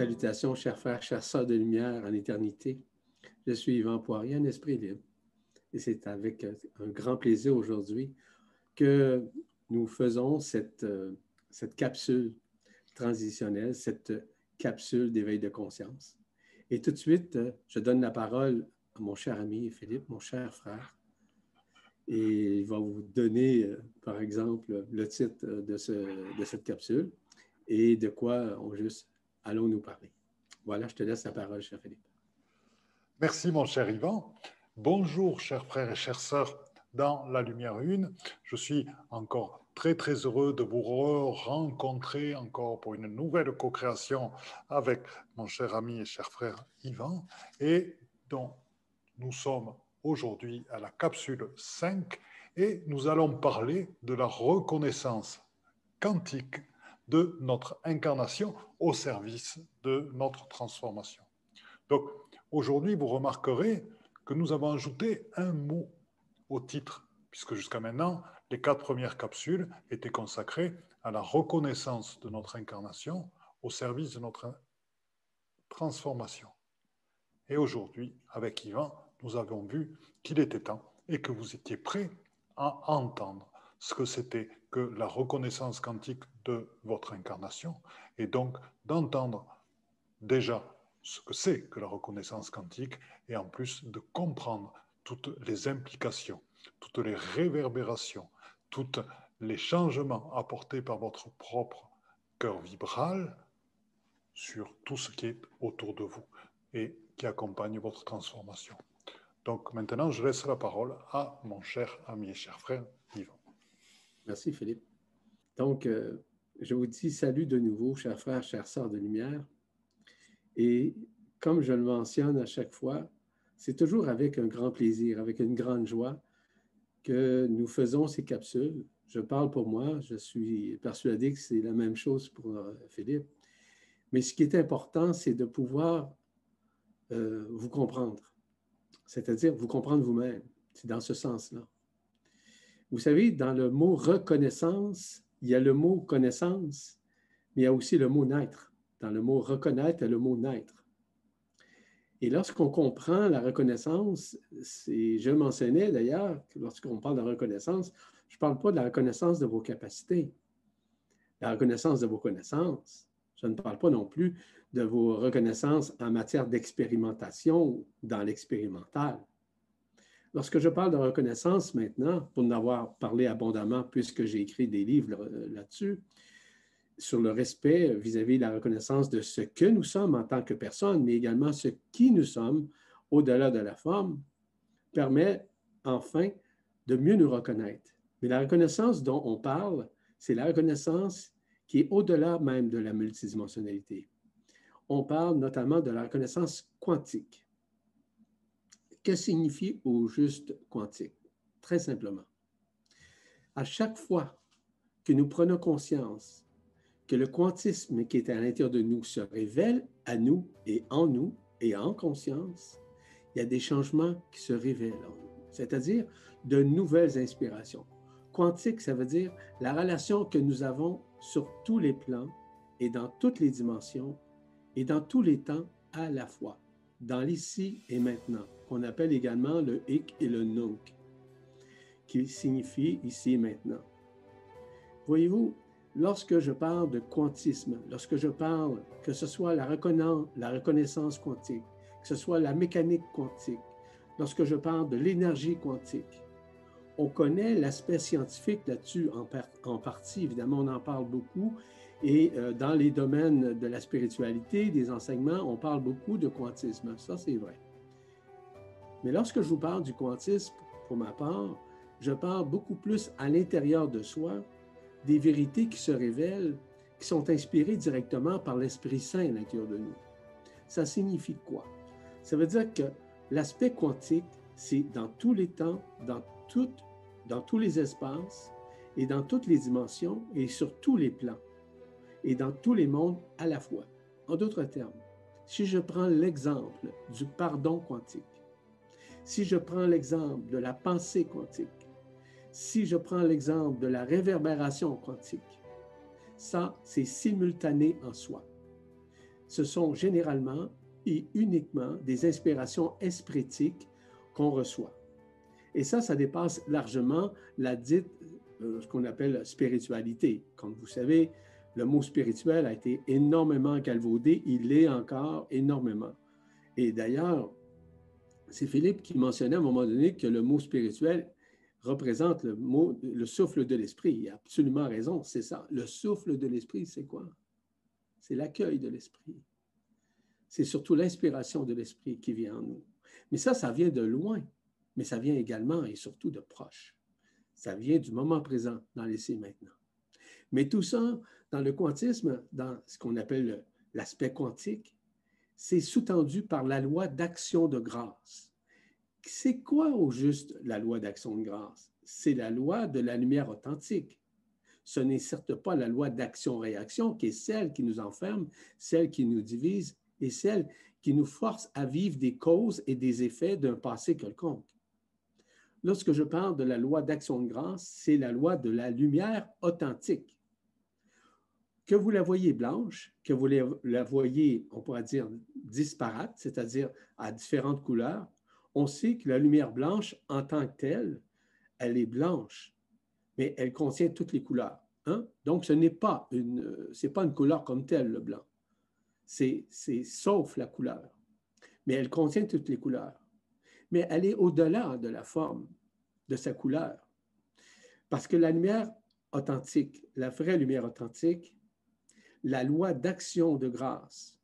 Salutations, chers frères, chers sœurs de lumière en éternité. Je suis Yvan Poirier, un esprit libre. Et c'est avec un grand plaisir aujourd'hui que nous faisons cette, euh, cette capsule transitionnelle, cette capsule d'éveil de conscience. Et tout de suite, euh, je donne la parole à mon cher ami Philippe, mon cher frère. Et il va vous donner, euh, par exemple, le titre de cette capsule et de quoi on juste allons-nous parler? Voilà, je te laisse la parole, cher Philippe. Merci, mon cher Yvan. Bonjour, chers frères et chères sœurs dans la Lumière Une. Je suis encore très, très heureux de vous rencontrer encore pour une nouvelle co-création avec mon cher ami et cher frère Yvan, et dont nous sommes aujourd'hui à la capsule 5, et nous allons parler de la reconnaissance quantique de notre incarnation au service de notre transformation. Donc, aujourd'hui, vous remarquerez que nous avons ajouté un mot au titre, puisque jusqu'à maintenant, les quatre premières capsules étaient consacrées à la reconnaissance de notre incarnation au service de notre transformation. Et aujourd'hui, avec Yvan, nous avons vu qu'il était temps et que vous étiez prêts à entendre ce que c'était que la reconnaissance quantique de votre incarnation, et donc d'entendre déjà ce que c'est que la reconnaissance quantique, et en plus de comprendre toutes les implications, toutes les réverbérations, tous les changements apportés par votre propre cœur vibral sur tout ce qui est autour de vous et qui accompagne votre transformation. Donc maintenant, je laisse la parole à mon cher ami et cher frère Yvan. Merci, Philippe. Donc, euh, je vous dis salut de nouveau, chers frères, chers sœurs de lumière. Et comme je le mentionne à chaque fois, c'est toujours avec un grand plaisir, avec une grande joie que nous faisons ces capsules. Je parle pour moi, je suis persuadé que c'est la même chose pour euh, Philippe. Mais ce qui est important, c'est de pouvoir euh, vous comprendre, c'est-à-dire vous comprendre vous-même. C'est dans ce sens-là. Vous savez, dans le mot reconnaissance, il y a le mot connaissance, mais il y a aussi le mot naître. Dans le mot reconnaître, il y a le mot naître. Et lorsqu'on comprend la reconnaissance, je mentionnais d'ailleurs lorsqu'on parle de reconnaissance, je ne parle pas de la reconnaissance de vos capacités, la reconnaissance de vos connaissances. Je ne parle pas non plus de vos reconnaissances en matière d'expérimentation dans l'expérimental. Lorsque je parle de reconnaissance maintenant, pour en avoir parlé abondamment puisque j'ai écrit des livres euh, là-dessus, sur le respect vis-à-vis de la reconnaissance de ce que nous sommes en tant que personne, mais également ce qui nous sommes au-delà de la forme, permet enfin de mieux nous reconnaître. Mais la reconnaissance dont on parle, c'est la reconnaissance qui est au-delà même de la multidimensionnalité. On parle notamment de la reconnaissance quantique. Que signifie au juste quantique? Très simplement. À chaque fois que nous prenons conscience que le quantisme qui est à l'intérieur de nous se révèle à nous et en nous et en conscience, il y a des changements qui se révèlent en nous, c'est-à-dire de nouvelles inspirations. Quantique, ça veut dire la relation que nous avons sur tous les plans et dans toutes les dimensions et dans tous les temps à la fois, dans l'ici et maintenant qu'on appelle également le hic et le nunc, qui signifie ici et maintenant. Voyez-vous, lorsque je parle de quantisme, lorsque je parle que ce soit la, reconnaissance quantique, que ce soit la mécanique quantique, lorsque je parle de l'énergie quantique, on connaît l'aspect scientifique là-dessus en, en, partie, évidemment, on en parle beaucoup. Et euh, dans les domaines de la spiritualité, des enseignements, on parle beaucoup de quantisme. Ça, c'est vrai. Mais lorsque je vous parle du quantisme, pour ma part, je parle beaucoup plus à l'intérieur de soi des vérités qui se révèlent, qui sont inspirées directement par l'Esprit Saint à l'intérieur de nous. Ça signifie quoi? Ça veut dire que l'aspect quantique, c'est dans tous les temps, dans, toutes, dans tous les espaces et dans toutes les dimensions et sur tous les plans et dans tous les mondes à la fois. En d'autres termes, si je prends l'exemple du pardon quantique, si je prends l'exemple de la pensée quantique, si je prends l'exemple de la réverbération quantique, ça, c'est simultané en soi. ce sont généralement et uniquement des inspirations espritiques qu'on reçoit. Et ça, ça dépasse largement la dite, euh, ce qu'on appelle spiritualité. Comme vous savez, le mot spirituel a été énormément galvaudé, il l'est encore énormément. Et d'ailleurs, c'est Philippe qui mentionnait à un moment donné que le mot spirituel représente le, mot, le souffle de l'esprit. Il a absolument raison, c'est ça. Le souffle de l'esprit, c'est quoi? C'est l'accueil de l'esprit. C'est surtout l'inspiration de l'esprit qui vient en nous. Mais ça, ça vient de loin, mais ça vient également et surtout de proche. Ça vient du moment présent, dans l'essai maintenant. Mais tout ça, dans le quantisme, dans ce qu'on appelle l'aspect quantique, c'est sous-tendu par la loi d'action de grâce. C'est quoi au juste la loi d'action de grâce? C'est la loi de la lumière authentique. Ce n'est certes pas la loi d'action-réaction qui est celle qui nous enferme, celle qui nous divise et celle qui nous force à vivre des causes et des effets d'un passé quelconque. Lorsque je parle de la loi d'action de grâce, c'est la loi de la lumière authentique. Que vous la voyez blanche, que vous la voyez, on pourrait dire, disparate, c'est-à-dire à différentes couleurs, on sait que la lumière blanche, en tant que telle, elle est blanche, mais elle contient toutes les couleurs. Hein? Donc, ce n'est pas une, c'est pas une couleur comme telle, le blanc. C'est, c'est sauf la couleur. Mais elle contient toutes les couleurs. Mais elle est au-delà de la forme, de sa couleur. Parce que la lumière authentique, la vraie lumière authentique, la loi d'action de grâce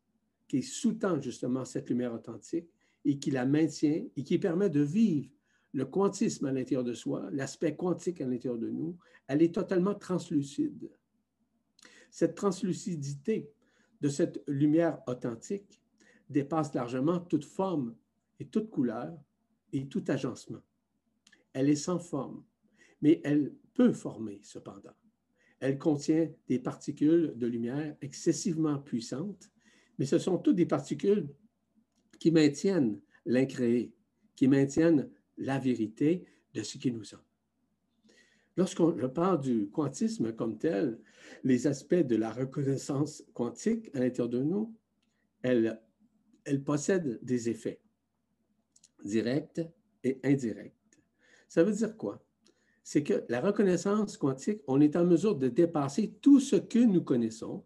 qui sous-tend justement cette lumière authentique, et qui la maintient et qui permet de vivre le quantisme à l'intérieur de soi, l'aspect quantique à l'intérieur de nous, elle est totalement translucide. Cette translucidité de cette lumière authentique dépasse largement toute forme et toute couleur et tout agencement. Elle est sans forme, mais elle peut former cependant. Elle contient des particules de lumière excessivement puissantes, mais ce sont toutes des particules qui maintiennent l'incréé, qui maintiennent la vérité de ce qui nous sommes. Lorsque je parle du quantisme comme tel, les aspects de la reconnaissance quantique à l'intérieur de nous, elle, elle possède des effets directs et indirects. Ça veut dire quoi? C'est que la reconnaissance quantique, on est en mesure de dépasser tout ce que nous connaissons,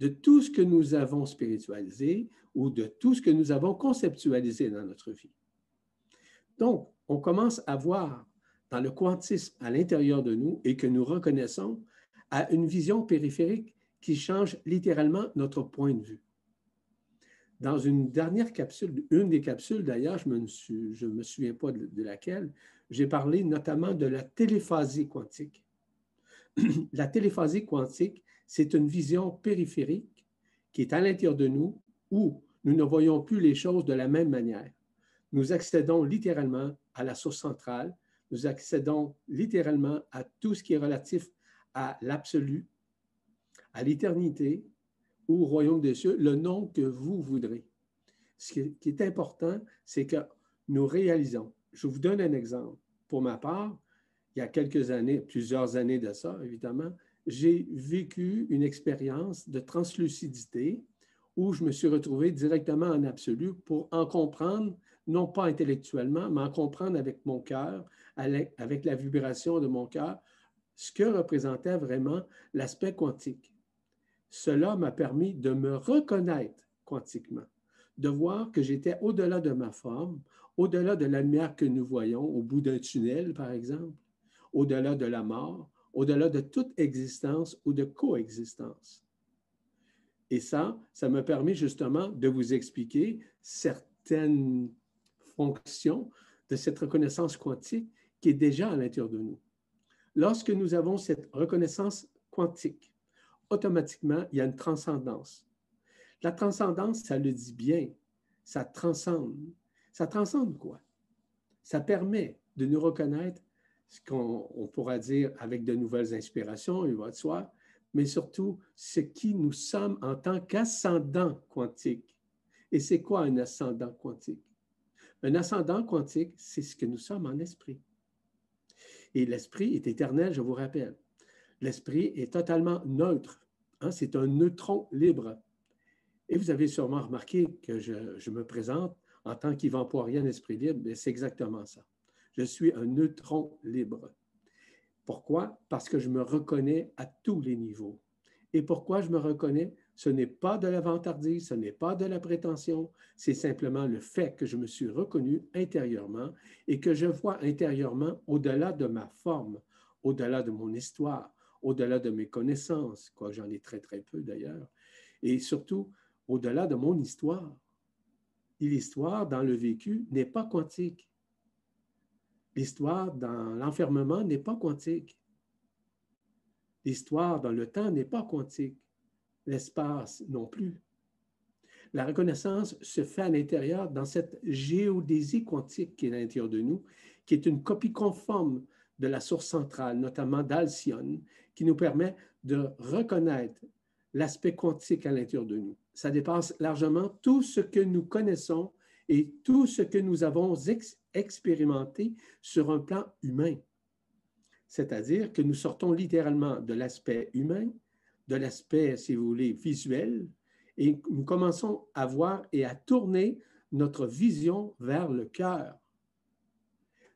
de tout ce que nous avons spiritualisé ou de tout ce que nous avons conceptualisé dans notre vie. Donc, on commence à voir dans le quantisme à l'intérieur de nous et que nous reconnaissons à une vision périphérique qui change littéralement notre point de vue. Dans une dernière capsule, une des capsules d'ailleurs, je ne me, souviens pas de, de laquelle, j'ai parlé notamment de la téléphasie quantique. la téléphasie quantique, c'est une vision périphérique qui est à l'intérieur de nous où nous ne voyons plus les choses de la même manière. Nous accédons littéralement à la source centrale, nous accédons littéralement à tout ce qui est relatif à l'absolu, à l'éternité au royaume des cieux, le nom que vous voudrez. Ce qui est important, c'est que nous réalisons. Je vous donne un exemple. Pour ma part, il y a quelques années, plusieurs années de ça, évidemment, j'ai vécu une expérience de translucidité où je me suis retrouvé directement en absolu pour en comprendre, non pas intellectuellement, mais en comprendre avec mon cœur, avec la vibration de mon cœur, ce que représentait vraiment l'aspect quantique. Cela m'a permis de me reconnaître quantiquement, de voir que j'étais au-delà de ma forme, au-delà de la lumière que nous voyons au bout d'un tunnel, par exemple, au-delà de la mort, au-delà de toute existence ou de coexistence. Et ça, ça me permet justement de vous expliquer certaines fonctions de cette reconnaissance quantique qui est déjà à l'intérieur de nous. Lorsque nous avons cette reconnaissance quantique, automatiquement, il y a une transcendance. La transcendance, ça le dit bien, ça transcende. Ça transcende quoi? Ça permet de nous reconnaître ce qu'on pourra dire avec de nouvelles inspirations, il va de soi, mais surtout ce qui nous sommes en tant qu'ascendant quantique. Et c'est quoi un ascendant quantique? Un ascendant quantique, c'est ce que nous sommes en esprit. Et l'esprit est éternel, je vous rappelle. L'esprit est totalement neutre. Hein? C'est un neutron libre. Et vous avez sûrement remarqué que je, me présente en tant qu'Yvan Poirier, esprit libre, mais c'est exactement ça. Je suis un neutron libre. Pourquoi? Parce que je me reconnais à tous les niveaux. Et pourquoi je me reconnais? Ce n'est pas de la vantardise, ce n'est pas de la prétention, c'est simplement le fait que je me suis reconnu intérieurement et que je vois intérieurement au-delà de ma forme, au-delà de mon histoire, au-delà de mes connaissances, quoi j'en ai très très peu d'ailleurs, et surtout au-delà de mon histoire. l'histoire dans le vécu n'est pas quantique. L'histoire dans l'enfermement n'est pas quantique. L'histoire dans le temps n'est pas quantique. L'espace non plus. La reconnaissance se fait à l'intérieur dans cette géodésie quantique qui est à l'intérieur de nous, qui est une copie conforme de la source centrale, notamment d'Alcyone, qui nous permet de reconnaître l'aspect quantique à l'intérieur de nous. Ça dépasse largement tout ce que nous connaissons et tout ce que nous avons expérimenté sur un plan humain. C'est-à-dire que nous sortons littéralement de l'aspect humain, de l'aspect, si vous voulez, visuel, et nous commençons à voir et à tourner notre vision vers le cœur.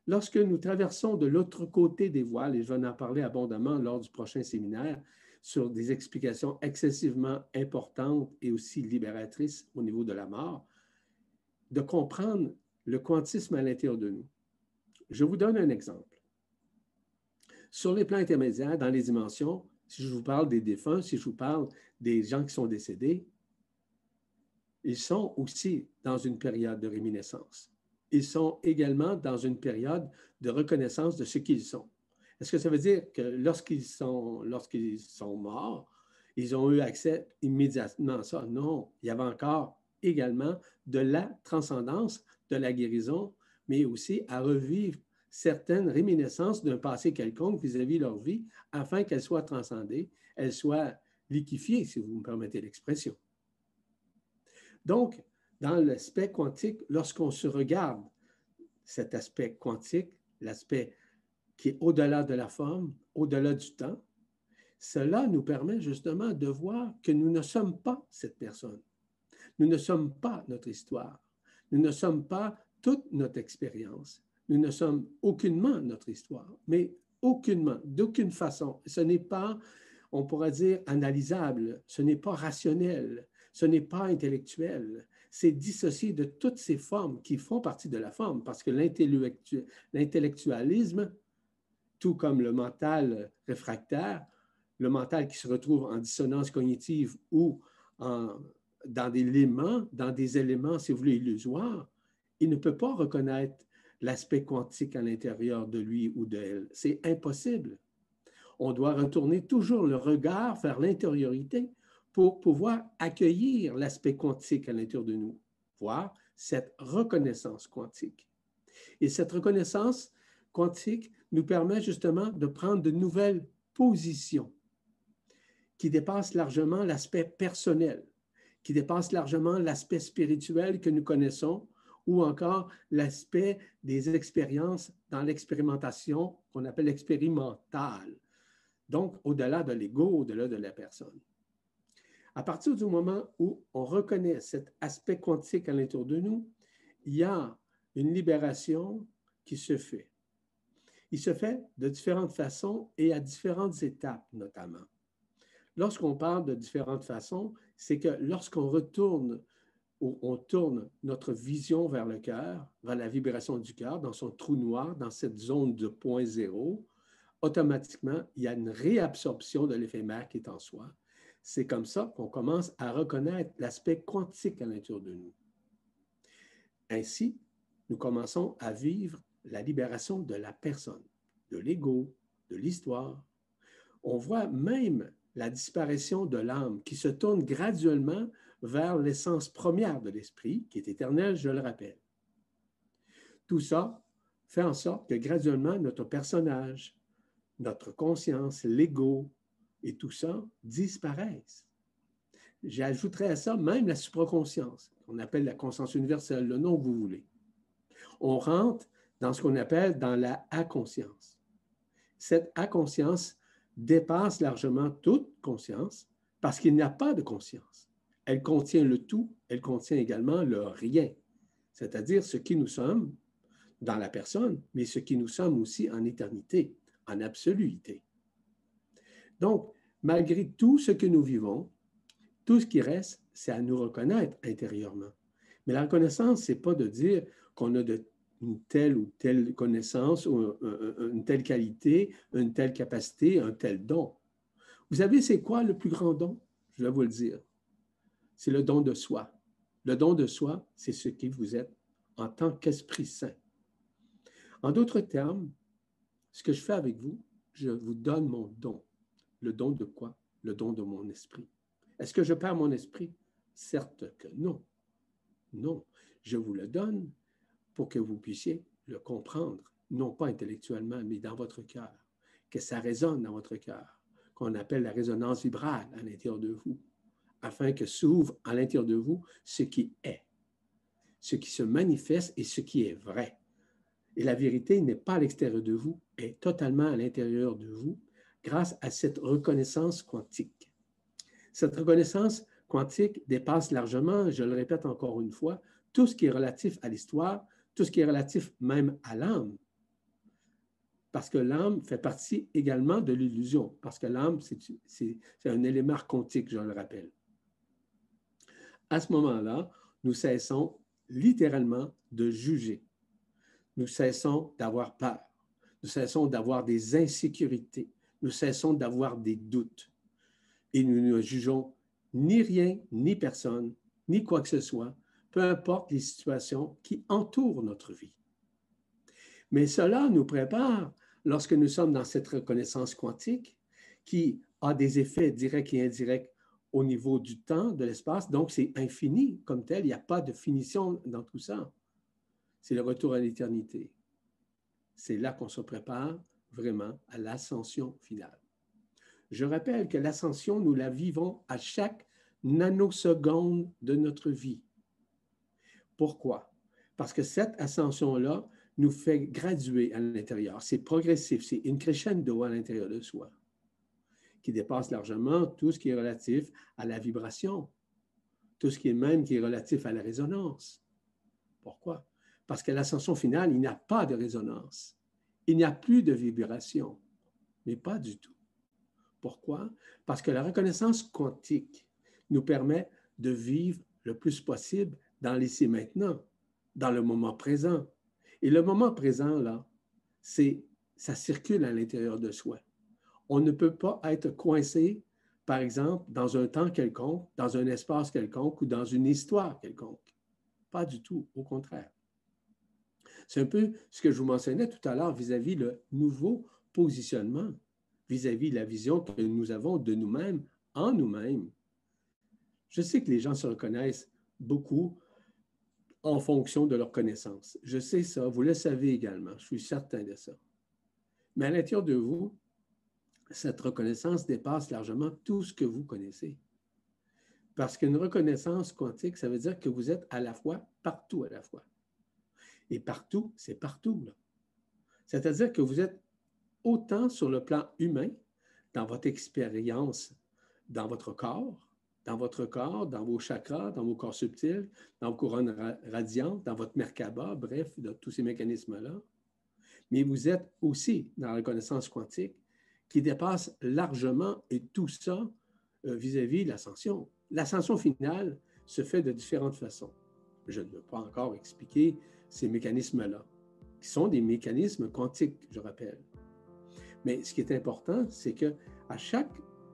Lorsque nous traversons de l'autre côté des voiles, et je vais en parler abondamment lors du prochain séminaire, sur des explications excessivement importantes et aussi libératrices au niveau de la mort, de comprendre le quantisme à l'intérieur de nous. Je vous donne un exemple. Sur les plans intermédiaires, dans les dimensions, si je vous parle des défunts, si je vous parle des gens qui sont décédés, ils sont aussi dans une période de réminiscence. Ils sont également dans une période de reconnaissance de ce qu'ils sont. Est-ce que ça veut dire que lorsqu'ils sont, lorsqu'ils sont morts, ils ont eu accès immédiatement à ça? Non, il y avait encore également de la transcendance, de la guérison, mais aussi à revivre certaines réminiscences d'un passé quelconque vis-à-vis de leur vie afin qu'elles soient transcendées, elles soient liquifiées, si vous me permettez l'expression. Donc, dans l'aspect quantique, lorsqu'on se regarde cet aspect quantique, l'aspect qui est au-delà de la forme, au-delà du temps, cela nous permet justement de voir que nous ne sommes pas cette personne. Nous ne sommes pas notre histoire. Nous ne sommes pas toute notre expérience. Nous ne sommes aucunement notre histoire, mais aucunement, d'aucune façon. Ce n'est pas, on pourrait dire, analysable, ce n'est pas rationnel, ce n'est pas intellectuel. C'est dissocié de toutes ces formes qui font partie de la forme, parce que l'intellectualisme tout comme le mental réfractaire, le mental qui se retrouve en dissonance cognitive ou en, dans des éléments, dans des éléments, si vous voulez, illusoires, il ne peut pas reconnaître l'aspect quantique à l'intérieur de lui ou d'elle. C'est impossible. On doit retourner toujours le regard vers l'intériorité pour pouvoir accueillir l'aspect quantique à l'intérieur de nous, voir cette reconnaissance quantique. Et cette reconnaissance quantique nous permet justement de prendre de nouvelles positions qui dépassent largement l'aspect personnel, qui dépassent largement l'aspect spirituel que nous connaissons ou encore l'aspect des expériences dans l'expérimentation qu'on appelle expérimentale. Donc, au-delà de l'ego, au-delà de la personne. À partir du moment où on reconnaît cet aspect quantique à l'intérieur de nous, il y a une libération qui se fait il se fait de différentes façons et à différentes étapes notamment. Lorsqu'on parle de différentes façons, c'est que lorsqu'on retourne ou on tourne notre vision vers le cœur, vers la vibration du cœur, dans son trou noir, dans cette zone de point zéro, automatiquement, il y a une réabsorption de l'éphémère qui est en soi. C'est comme ça qu'on commence à reconnaître l'aspect quantique à l'intérieur de nous. Ainsi, nous commençons à vivre la libération de la personne, de l'ego, de l'histoire. On voit même la disparition de l'âme qui se tourne graduellement vers l'essence première de l'esprit, qui est éternelle, je le rappelle. Tout ça fait en sorte que graduellement notre personnage, notre conscience, l'ego et tout ça disparaissent. J'ajouterais à ça même la supraconscience, qu'on appelle la conscience universelle, le nom que vous voulez. On rentre dans ce qu'on appelle dans la inconscience. Cette inconscience dépasse largement toute conscience parce qu'il n'y a pas de conscience. Elle contient le tout, elle contient également le rien, c'est-à-dire ce qui nous sommes dans la personne, mais ce qui nous sommes aussi en éternité, en absoluité. Donc, malgré tout ce que nous vivons, tout ce qui reste, c'est à nous reconnaître intérieurement. Mais la reconnaissance, ce n'est pas de dire qu'on a une telle ou telle connaissance, ou une telle qualité, une telle capacité, un tel don. Vous savez, c'est quoi le plus grand don? Je vais vous le dire. C'est le don de soi. Le don de soi, c'est ce qui vous êtes en tant qu'Esprit Saint. En d'autres termes, ce que je fais avec vous, je vous donne mon don. Le don de quoi? Le don de mon esprit. Est-ce que je perds mon esprit? Certes que non. Non, je vous le donne pour que vous puissiez le comprendre, non pas intellectuellement, mais dans votre cœur, que ça résonne dans votre cœur, qu'on appelle la résonance vibrale à l'intérieur de vous, afin que s'ouvre à l'intérieur de vous ce qui est, ce qui se manifeste et ce qui est vrai. Et la vérité n'est pas à l'extérieur de vous, est totalement à l'intérieur de vous grâce à cette reconnaissance quantique. Cette reconnaissance quantique dépasse largement, je le répète encore une fois, tout ce qui est relatif à l'histoire, tout ce qui est relatif même à l'âme. Parce que l'âme fait partie également de l'illusion, parce que l'âme, c'est un élément quantique, je le rappelle. À ce moment-là, nous cessons littéralement de juger. Nous cessons d'avoir peur. Nous cessons d'avoir des insécurités. Nous cessons d'avoir des doutes. Et nous ne jugeons ni rien, ni personne, ni quoi que ce soit, peu importe les situations qui entourent notre vie. Mais cela nous prépare lorsque nous sommes dans cette reconnaissance quantique qui a des effets directs et indirects au niveau du temps, de l'espace, donc c'est infini comme tel, il n'y a pas de finition dans tout ça. C'est le retour à l'éternité. C'est là qu'on se prépare vraiment à l'ascension finale. Je rappelle que l'ascension, nous la vivons à chaque nanoseconde de notre vie. Pourquoi? Parce que cette ascension-là nous fait graduer à l'intérieur. C'est progressif, c'est une crescendo à l'intérieur de soi, qui dépasse largement tout ce qui est relatif à la vibration, tout ce qui est même qui est relatif à la résonance. Pourquoi? Parce qu'à l'ascension finale, il n'y a pas de résonance. Il n'y a plus de vibration, mais pas du tout. Pourquoi? Parce que la reconnaissance quantique nous permet de vivre le plus possible dans l'ici maintenant, dans le moment présent. Et le moment présent, là, c'est ça circule à l'intérieur de soi. On ne peut pas être coincé, par exemple, dans un temps quelconque, dans un espace quelconque ou dans une histoire quelconque. Pas du tout, au contraire. C'est un peu ce que je vous mentionnais tout à l'heure vis-à-vis le nouveau positionnement vis-à-vis la vision que nous avons de nous-mêmes en nous-mêmes. Je sais que les gens se reconnaissent beaucoup en fonction de leur connaissance. Je sais ça, vous le savez également, je suis certain de ça. Mais à l'intérieur de vous, cette reconnaissance dépasse largement tout ce que vous connaissez. Parce qu'une reconnaissance quantique, ça veut dire que vous êtes à la fois partout à la fois. Et partout, c'est partout. C'est-à-dire que vous êtes autant sur le plan humain, dans votre expérience, dans votre corps, dans votre corps, dans vos chakras, dans vos corps subtils, dans vos couronnes radiantes, dans votre Merkaba, bref, dans tous ces mécanismes-là. Mais vous êtes aussi dans la reconnaissance quantique qui dépasse largement et tout ça euh, vis-à-vis de l'ascension. L'ascension finale se fait de différentes façons. Je ne veux pas encore expliquer ces mécanismes-là, qui sont des mécanismes quantiques, je rappelle. Mais ce qui est important, c'est que à chaque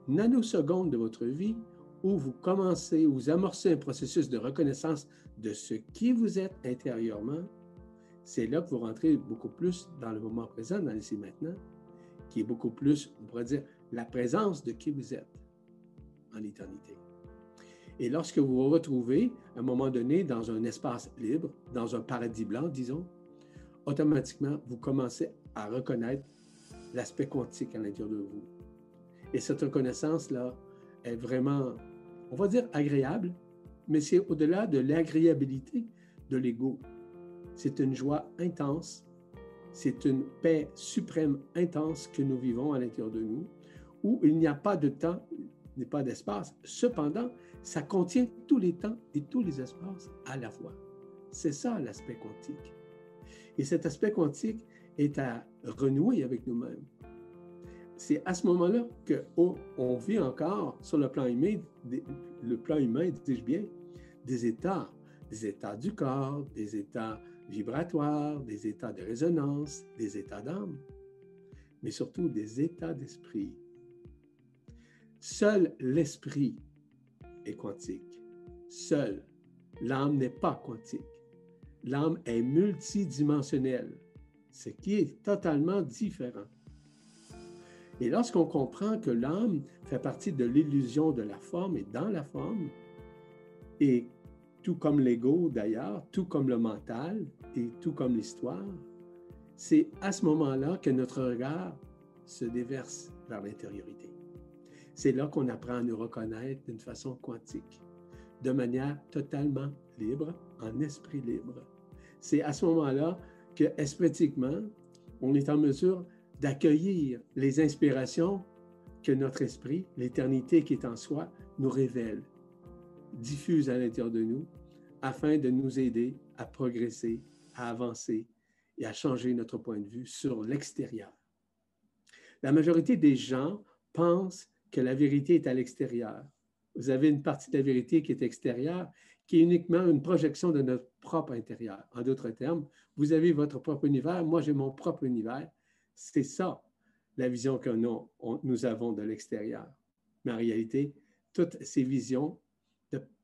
nanoseconde de votre vie où vous commencez, vous amorcez un processus de reconnaissance de ce qui vous êtes intérieurement, c'est là que vous rentrez beaucoup plus dans le moment présent, dans l'ici maintenant, qui est beaucoup plus, on pourrait dire, la présence de qui vous êtes en éternité. Et lorsque vous vous retrouvez à un moment donné dans un espace libre, dans un paradis blanc, disons, automatiquement, vous commencez à reconnaître l'aspect quantique à l'intérieur de vous. Et cette reconnaissance-là est vraiment, on va dire, agréable, mais c'est au-delà de l'agréabilité de l'ego. C'est une joie intense, c'est une paix suprême intense que nous vivons à l'intérieur de nous, où il n'y a pas de temps, n'est pas d'espace. Cependant, ça contient tous les temps et tous les espaces à la fois. C'est ça l'aspect quantique. Et cet aspect quantique est à renouer avec nous-mêmes. C'est à ce moment-là qu'on on vit encore sur le plan humain, le plan humain, dis-je bien, des états, des états du corps, des états vibratoires, des états de résonance, des états d'âme, mais surtout des états d'esprit. Seul l'esprit est quantique. Seul. L'âme n'est pas quantique. L'âme est multidimensionnelle, ce qui est totalement différent. Et lorsqu'on comprend que l'âme fait partie de l'illusion de la forme et dans la forme, et tout comme l'ego d'ailleurs, tout comme le mental et tout comme l'histoire, c'est à ce moment-là que notre regard se déverse vers l'intériorité. C'est là qu'on apprend à nous reconnaître d'une façon quantique, de manière totalement libre, en esprit libre. C'est à ce moment-là que, esthétiquement, on est en mesure d'accueillir les inspirations que notre esprit, l'éternité qui est en soi, nous révèle diffuse à l'intérieur de nous afin de nous aider à progresser, à avancer et à changer notre point de vue sur l'extérieur. La majorité des gens pensent que la vérité est à l'extérieur. Vous avez une partie de la vérité qui est extérieure, qui est uniquement une projection de notre propre intérieur. En d'autres termes, vous avez votre propre univers, moi j'ai mon propre univers. C'est ça la vision que nous, avons de l'extérieur. Mais en réalité, toutes ces visions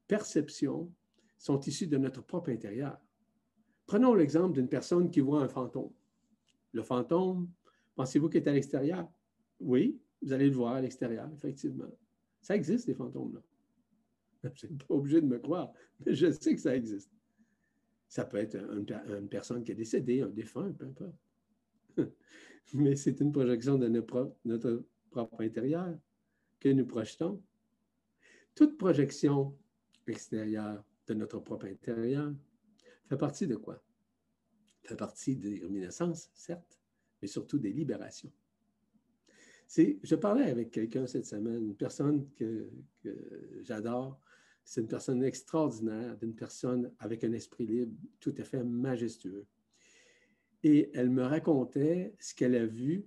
perceptions sont issues de notre propre intérieur. Prenons l'exemple d'une personne qui voit un fantôme. Le fantôme, pensez-vous qu'il est à l'extérieur? Oui, vous allez le voir à l'extérieur, effectivement. Ça existe, les fantômes-là. Vous n'êtes pas obligé de me croire, mais je sais que ça existe. Ça peut être une, personne qui est décédée, un défunt, peu importe. mais c'est une projection de notre, propre intérieur que nous projetons. Toute projection extérieur de notre propre intérieur fait partie de quoi? Fait partie des réminiscences, certes, mais surtout des libérations. Je parlais avec quelqu'un cette semaine, une personne que, j'adore. C'est une personne extraordinaire, une personne avec un esprit libre tout à fait majestueux. Et elle me racontait ce qu'elle a vu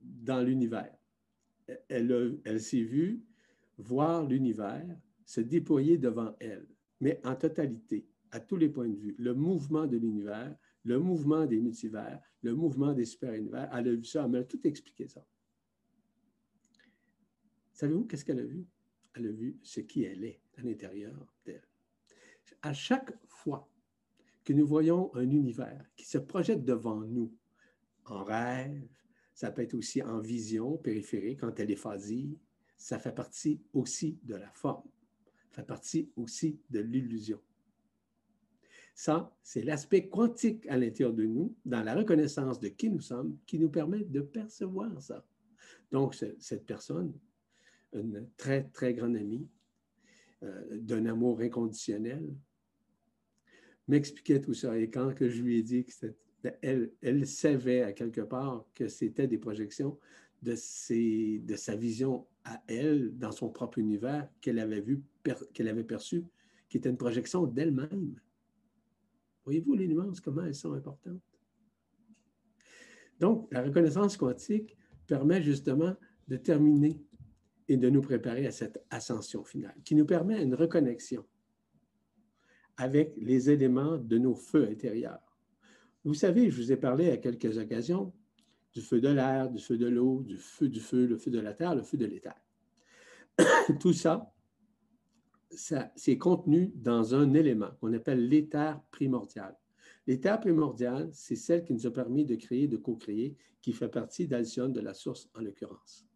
dans l'univers. Elle, elle s'est vue voir l'univers se déployer devant elle, mais en totalité, à tous les points de vue. Le mouvement de l'univers, le mouvement des multivers, le mouvement des super-univers. Elle a vu ça, elle m'a tout expliqué ça. Savez-vous qu'est-ce qu'elle a vu? Elle a vu ce qui elle est à l'intérieur d'elle. À chaque fois que nous voyons un univers qui se projette devant nous, en rêve, ça peut être aussi en vision périphérique, est phasée, ça fait partie aussi de la forme fait partie aussi de l'illusion. Ça, c'est l'aspect quantique à l'intérieur de nous, dans la reconnaissance de qui nous sommes, qui nous permet de percevoir ça. Donc, cette personne, une très, très grande amie, euh, d'un amour inconditionnel, m'expliquait tout ça. Et quand que je lui ai dit que elle, elle savait à quelque part que c'était des projections de, ses, de sa vision à elle, dans son propre univers, qu'elle avait vu, qu'elle avait perçu, qui était une projection d'elle-même. Voyez-vous les nuances, comment elles sont importantes? Donc, la reconnaissance quantique permet justement de terminer et de nous préparer à cette ascension finale, qui nous permet une reconnexion avec les éléments de nos feux intérieurs. Vous savez, je vous ai parlé à quelques occasions du feu de l'air, du feu de l'eau, du feu du feu, le feu de la terre, le feu de l'éther. Tout ça, c'est contenu dans un élément qu'on appelle l'éther primordial. L'éther primordial, c'est celle qui nous a permis de créer, de co-créer, qui fait partie d'Alcyone, de la source en l'occurrence.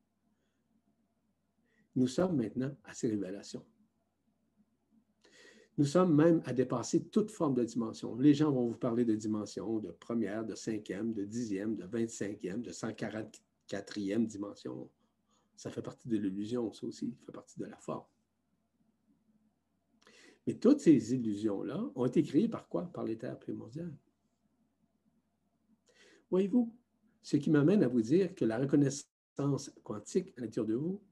Nous sommes maintenant à ces révélations. Nous sommes même à dépasser toute forme de dimension. Les gens vont vous parler de dimension, de première, de cinquième, de dixième, de vingt-cinquième, de 144e dimension. Ça fait partie de l'illusion, ça aussi, ça fait partie de la forme. Mais toutes ces illusions-là ont été créées par quoi? Par l'éther primordial. Voyez-vous, ce qui m'amène à vous dire que la reconnaissance quantique à l'intérieur de vous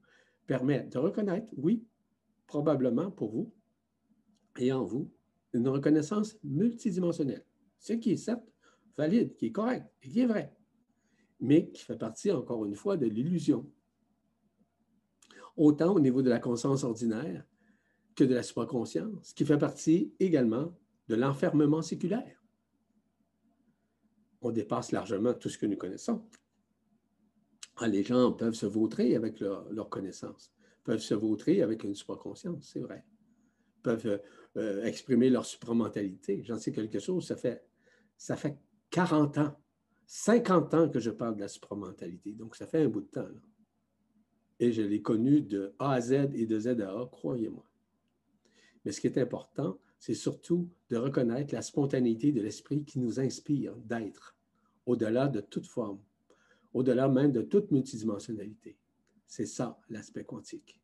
permet de reconnaître, oui, probablement pour vous et en vous, une reconnaissance multidimensionnelle, ce qui est certes valide, qui est correct et qui est vrai, mais qui fait partie, encore une fois, de l'illusion. Autant au niveau de la conscience ordinaire que de la supraconscience, qui fait partie également de l'enfermement séculaire. On dépasse largement tout ce que nous connaissons. Ah, les gens peuvent se vautrer avec leur, connaissance, peuvent se vautrer avec une supraconscience, c'est vrai. Peuvent euh, euh, exprimer leur supramentalité. J'en sais quelque chose, ça fait, ça fait 40 ans, 50 ans que je parle de la supramentalité, donc ça fait un bout de temps. Et je l'ai connu de A à Z et de Z à A, croyez-moi. Mais ce qui est important, c'est surtout de reconnaître la spontanéité de l'esprit qui nous inspire d'être, au-delà de toute forme, au-delà même de toute multidimensionnalité. C'est ça l'aspect quantique.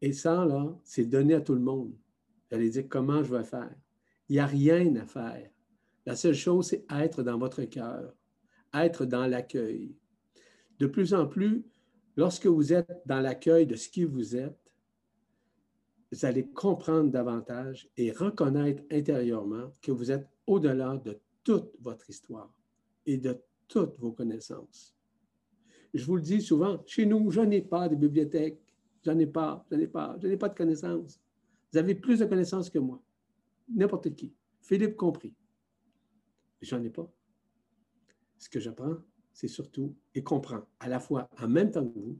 Et ça, là, c'est donné à tout le monde. J'allais dire comment je vais faire? Il n'y a rien à faire. La seule chose, c'est être dans votre cœur, être dans l'accueil. De plus en plus, lorsque vous êtes dans l'accueil de ce qui vous êtes, vous allez comprendre davantage et reconnaître intérieurement que vous êtes au-delà de toute votre histoire et de toutes vos connaissances. Je vous le dis souvent, chez nous, je n'ai pas de bibliothèque, je n'en ai pas, je n'ai pas, je n'ai pas de connaissances. Vous avez plus de connaissances que moi, n'importe qui, Philippe compris. Je n'en ai pas. Ce que j'apprends, c'est surtout et comprends à la fois, en même temps que vous,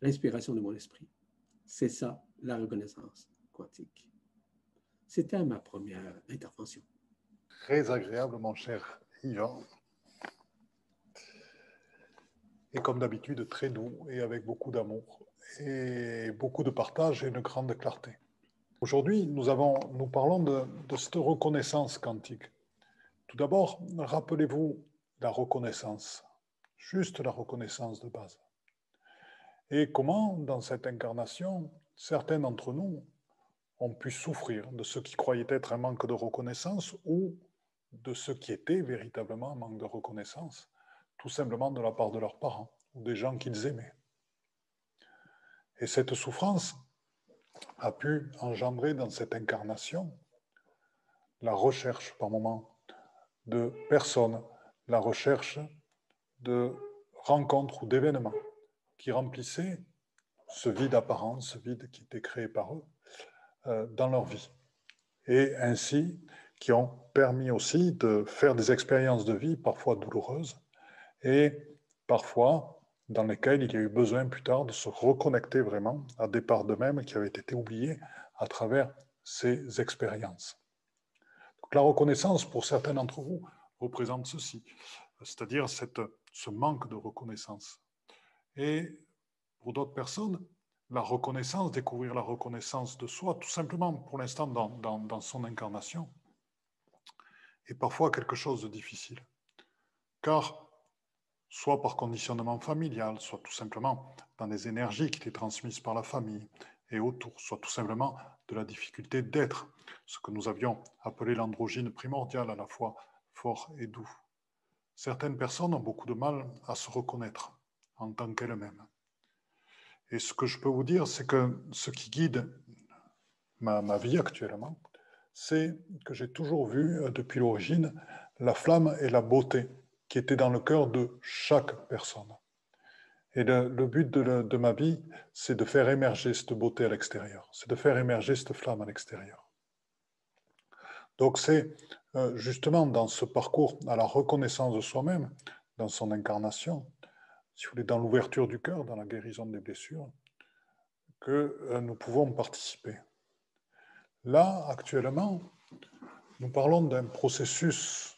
l'inspiration de mon esprit. C'est ça, la reconnaissance quantique. C'était ma première intervention. Très agréable, mon cher Yvan et comme d'habitude très doux et avec beaucoup d'amour et beaucoup de partage et une grande clarté. Aujourd'hui, nous, parlons de, de cette reconnaissance quantique. Tout d'abord, rappelez-vous la reconnaissance, juste la reconnaissance de base. Et comment, dans cette incarnation, certains d'entre nous ont pu souffrir de ce qui croyait être un manque de reconnaissance ou de ce qui était véritablement un manque de reconnaissance tout simplement de la part de leurs parents ou des gens qu'ils aimaient. Et cette souffrance a pu engendrer dans cette incarnation la recherche par moments de personnes, la recherche de rencontres ou d'événements qui remplissaient ce vide apparent, ce vide qui était créé par eux euh, dans leur vie. Et ainsi, qui ont permis aussi de faire des expériences de vie parfois douloureuses, et parfois dans lesquels il y a eu besoin plus tard de se reconnecter vraiment à des parts d'eux-mêmes qui avaient été oubliées à travers ces expériences. La reconnaissance, pour certains d'entre vous, représente ceci, c'est-à-dire ce manque de reconnaissance. Et pour d'autres personnes, la reconnaissance, découvrir la reconnaissance de soi, tout simplement pour l'instant dans, dans son incarnation, est parfois quelque chose de difficile. Car soit par conditionnement familial, soit tout simplement dans les énergies qui étaient transmises par la famille et autour, soit tout simplement de la difficulté d'être, ce que nous avions appelé l'androgyne primordiale, à la fois fort et doux. Certaines personnes ont beaucoup de mal à se reconnaître en tant qu'elles-mêmes. Et ce que je peux vous dire, c'est que ce qui guide ma, ma vie actuellement, c'est que j'ai toujours vu euh, depuis l'origine la flamme et la beauté qui était dans le cœur de chaque personne. Et le, but de, ma vie, c'est de faire émerger cette beauté à l'extérieur, c'est de faire émerger cette flamme à l'extérieur. Donc c'est euh, justement dans ce parcours à la reconnaissance de soi-même, dans son incarnation, si vous voulez, dans l'ouverture du cœur, dans la guérison des blessures, que euh, nous pouvons participer. Là, actuellement, nous parlons d'un processus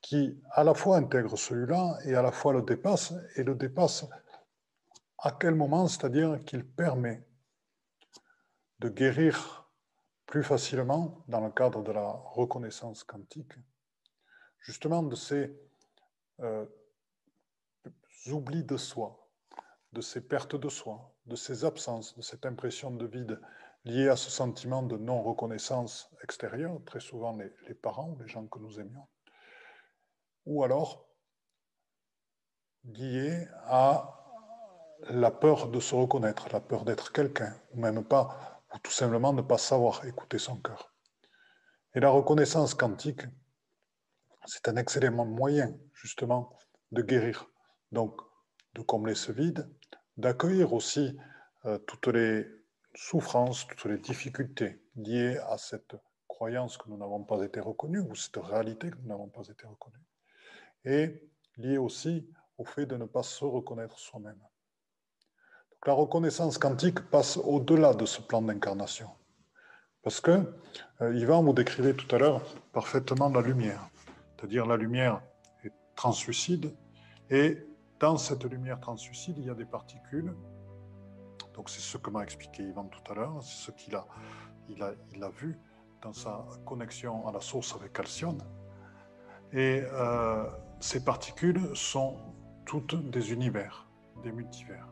qui à la fois intègre celui-là et à la fois le dépasse, et le dépasse à quel moment C'est-à-dire qu'il permet de guérir plus facilement, dans le cadre de la reconnaissance quantique, justement de ces euh, oublis de soi, de ces pertes de soi, de ces absences, de cette impression de vide liée à ce sentiment de non-reconnaissance extérieure, très souvent les, les parents, les gens que nous aimions ou alors lié à la peur de se reconnaître, la peur d'être quelqu'un, ou même pas, ou tout simplement ne pas savoir écouter son cœur. Et la reconnaissance quantique, c'est un excellent moyen, justement, de guérir, donc de combler ce vide, d'accueillir aussi euh, toutes les souffrances, toutes les difficultés liées à cette croyance que nous n'avons pas été reconnue, ou cette réalité que nous n'avons pas été reconnue, et liées aussi au fait de ne pas se reconnaître soi-même. la reconnaissance quantique passe au-delà de ce plan d'incarnation. Parce que euh, Yvan vous décrivait tout à l'heure parfaitement la lumière. C'est-à-dire la lumière est translucide et dans cette lumière translucide, il y a des particules. Donc c'est ce que m'a expliqué Yvan tout à l'heure, c'est ce qu'il a, il a, il a vu dans sa connexion à la source avec Calcium. Et euh, ces particules sont toutes des univers, des multivers.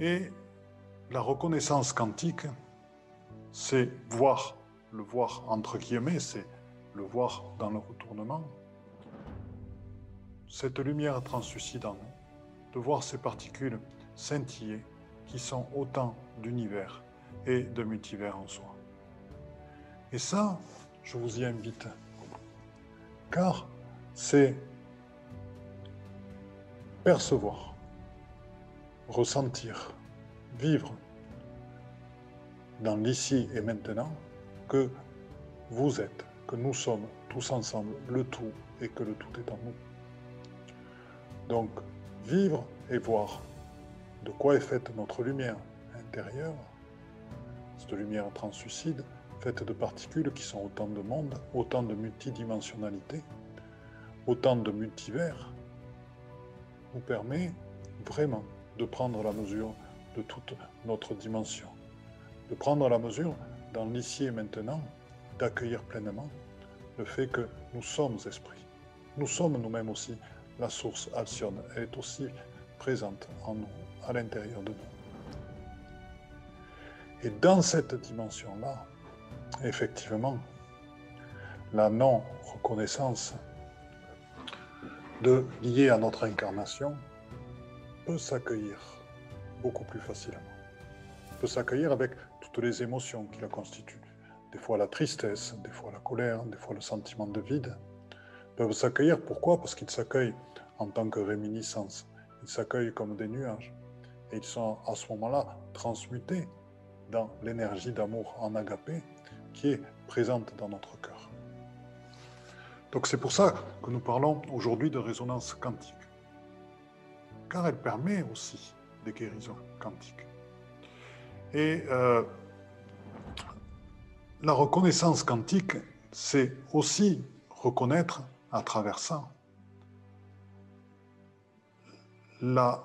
Et la reconnaissance quantique, c'est voir, le voir entre guillemets, c'est le voir dans le retournement, cette lumière translucide en nous, de voir ces particules scintiller qui sont autant d'univers et de multivers en soi. Et ça, je vous y invite, car c'est percevoir, ressentir, vivre dans l'ici et maintenant que vous êtes que nous sommes tous ensemble le tout et que le tout est en nous. Donc, vivre et voir de quoi est faite notre lumière intérieure, cette lumière translucide, faite de particules qui sont autant de mondes, autant de multidimensionnalité, autant de multivers, nous permet vraiment de prendre la mesure de toute notre dimension, de prendre la mesure dans l'ici et maintenant d'accueillir pleinement le fait que nous sommes esprits. Nous sommes nous-mêmes aussi la source Alcyone. Elle est aussi présente en nous, à l'intérieur de nous. Et dans cette dimension-là, effectivement, la non-reconnaissance de liée à notre incarnation peut s'accueillir beaucoup plus facilement. Peut s'accueillir avec toutes les émotions qui la constituent des fois la tristesse, des fois la colère, des fois le sentiment de vide, peuvent s'accueillir. Pourquoi? Parce qu'ils s'accueillent en tant que réminiscence. Ils s'accueillent comme des nuages. Et ils sont à ce moment-là transmutés dans l'énergie d'amour en agapé qui est présente dans notre cœur. Donc c'est pour ça que nous parlons aujourd'hui de résonance quantique. Car elle permet aussi des guérisons quantiques. Et euh, la reconnaissance quantique, c'est aussi reconnaître à travers ça la,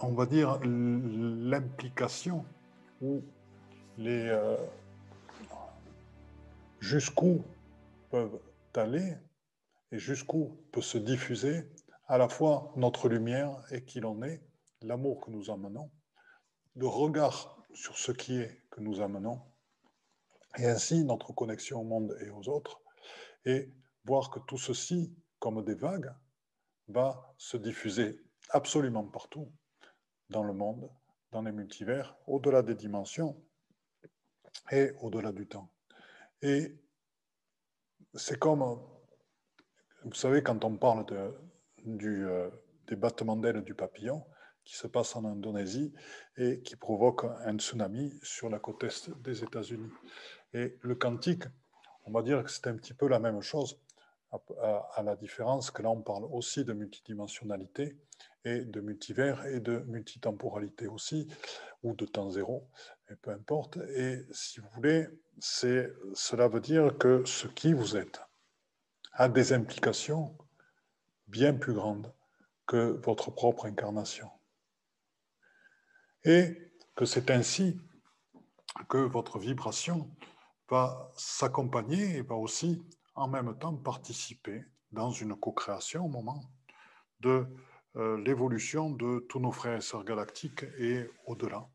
on va dire, l'implication ou les euh, jusqu'où peuvent aller et jusqu'où peut se diffuser à la fois notre lumière et qui l'on est, l'amour que nous amenons, le regard sur ce qui est que nous amenons, et ainsi notre connexion au monde et aux autres, et voir que tout ceci, comme des vagues, va se diffuser absolument partout dans le monde, dans les multivers, au-delà des dimensions et au-delà du temps. Et c'est comme, vous savez, quand on parle du, euh, des battements d'ailes du papillon, qui se passe en Indonésie et qui provoque un tsunami sur la côte est des États-Unis. Et le quantique, on va dire que c'est un petit peu la même chose, à, la différence que là, on parle aussi de multidimensionnalité et de multivers et de multitemporalité aussi, ou de temps zéro, peu importe. Et si vous voulez, cela veut dire que ce qui vous êtes a des implications bien plus grandes que votre propre incarnation. Et que c'est ainsi que votre vibration va s'accompagner et va aussi en même temps participer dans une co-création au moment de euh, l'évolution de tous nos frères et sœurs galactiques et au-delà,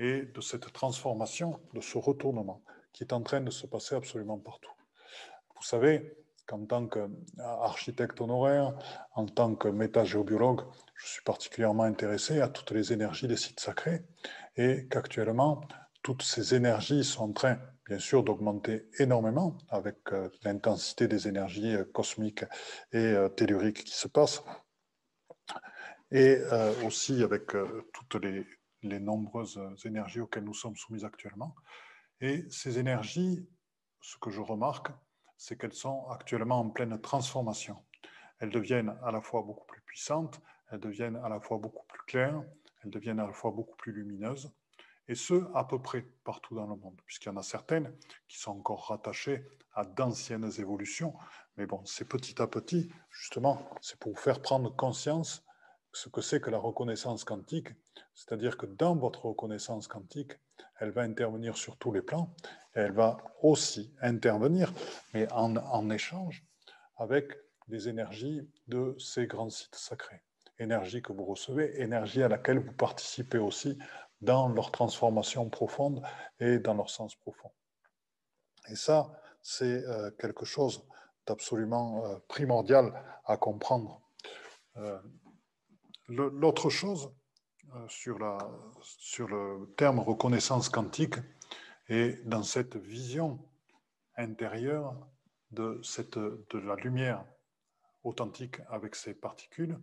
et de cette transformation, de ce retournement qui est en train de se passer absolument partout. Vous savez qu'en tant qu'architecte honoraire, en tant que métagéobiologue, je suis particulièrement intéressé à toutes les énergies des sites sacrés et qu'actuellement, toutes ces énergies sont en train, bien sûr, d'augmenter énormément avec euh, l'intensité des énergies euh, cosmiques et euh, telluriques qui se passent, et aussi avec toutes les, les, nombreuses énergies auxquelles nous sommes soumis actuellement. Et ces énergies, ce que je remarque, c'est qu'elles sont actuellement en pleine transformation. Elles deviennent à la fois beaucoup plus puissantes, elles deviennent à la fois beaucoup plus claires, elles deviennent à la fois beaucoup plus lumineuses, et ce, à peu près partout dans le monde, puisqu'il y en a certaines qui sont encore rattachées à d'anciennes évolutions. Mais bon, c'est petit à petit, justement, c'est pour vous faire prendre conscience ce que c'est que la reconnaissance quantique, c'est-à-dire que dans votre reconnaissance quantique, elle va intervenir sur tous les plans, elle va aussi intervenir, mais en, en échange, avec des énergies de ces grands sites sacrés. Énergie que vous recevez, énergie à laquelle vous participez aussi dans leur transformation profonde et dans leur sens profond. Et ça, c'est euh, quelque chose d'absolument euh, primordial à comprendre. Euh, l'autre chose sur, la, sur le terme reconnaissance quantique et dans cette vision intérieure de, de la lumière authentique avec ses particules,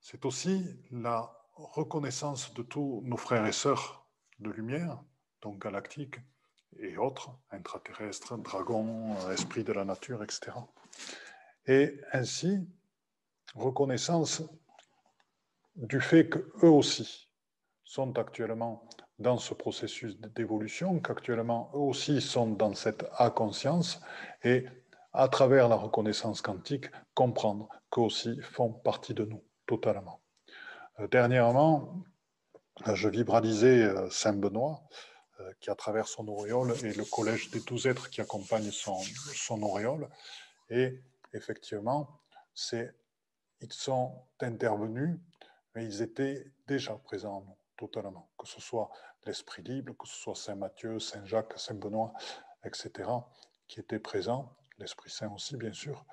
c'est aussi la reconnaissance de tous nos frères et sœurs de lumière, donc galactiques et autres, intraterrestres, dragons, esprits de la nature, etc. Et ainsi, reconnaissance du fait qu'eux aussi sont actuellement dans ce processus d'évolution, qu'actuellement eux aussi sont dans cette A-conscience, et à travers la reconnaissance quantique, comprendre qu'eux aussi font partie de nous totalement. Euh, dernièrement, euh, je vibralisais euh, Saint-Benoît, qui à travers son auréole, et le collège des douze êtres qui accompagne son, son auréole. Et effectivement, ils sont intervenus, mais ils étaient déjà présents en nous, totalement. Que ce soit l'Esprit libre, que ce soit Saint Matthieu, Saint Jacques, Saint Benoît, etc., qui étaient présents, l'Esprit Saint aussi, bien sûr.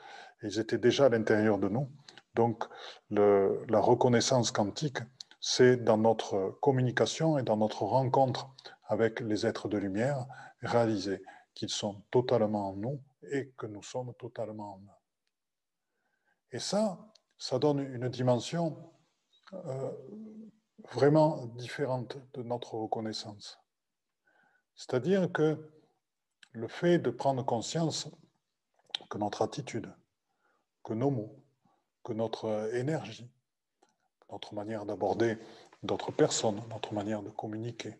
Et ils étaient déjà à l'intérieur de nous. Donc, la reconnaissance quantique, c'est dans notre communication et dans notre rencontre avec les êtres de lumière, réaliser qu'ils sont totalement en nous et que nous sommes totalement en eux. Et ça, ça donne une dimension euh, vraiment différente de notre reconnaissance. C'est-à-dire que le fait de prendre conscience que notre attitude, que nos mots, que notre énergie, notre manière d'aborder d'autres personnes, notre manière de communiquer,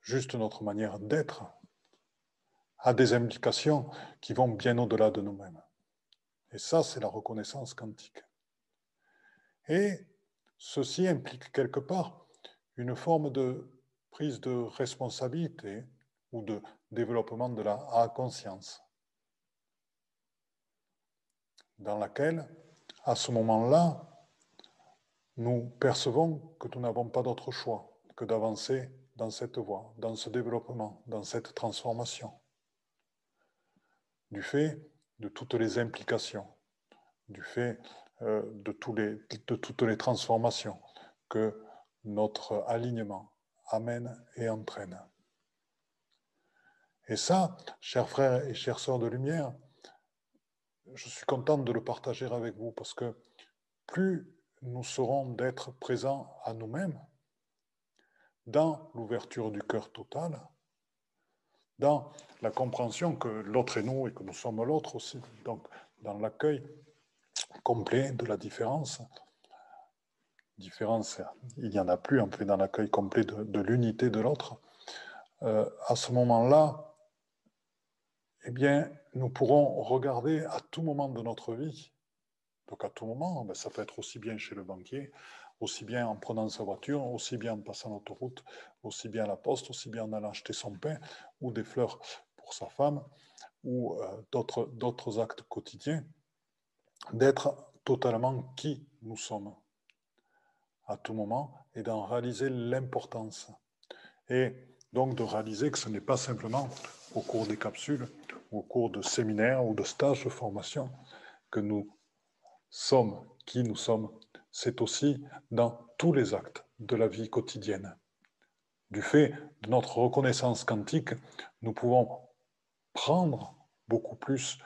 juste notre manière d'être, a des implications qui vont bien au-delà de nous-mêmes. Et ça, c'est la reconnaissance quantique. Et ceci implique quelque part une forme de prise de responsabilité ou de développement de la conscience, dans laquelle à ce moment-là, nous percevons que nous n'avons pas d'autre choix que d'avancer dans cette voie, dans ce développement, dans cette transformation, du fait de toutes les implications, du fait euh, de, toutes les transformations que notre alignement amène et entraîne. Et ça, chers frères et chères sœurs de lumière, je suis content de le partager avec vous parce que plus nous serons d'être présents à nous-mêmes, dans l'ouverture du cœur total, dans la compréhension que l'autre est nous et que nous sommes l'autre aussi, donc dans l'accueil complet de la différence. Différence, il n'y en a plus, en fait, dans l'accueil complet de, l'unité de l'autre. Euh, à ce moment-là, eh bien, nous pourrons regarder à tout moment de notre vie, donc à tout moment, ben, ça peut être aussi bien chez le banquier, aussi bien en prenant sa voiture, aussi bien en passant l'autoroute, aussi bien à la poste, aussi bien en allant acheter son pain ou des fleurs pour sa femme ou euh, d'autres actes quotidiens, d'être totalement qui nous sommes à tout moment et d'en réaliser l'importance. Et donc de réaliser que ce n'est pas simplement au cours des capsules au cours de séminaires ou de stages de formation que nous sommes qui nous sommes c'est aussi dans tous les actes de la vie quotidienne. Du fait de notre reconnaissance quantique, nous pouvons prendre beaucoup plus,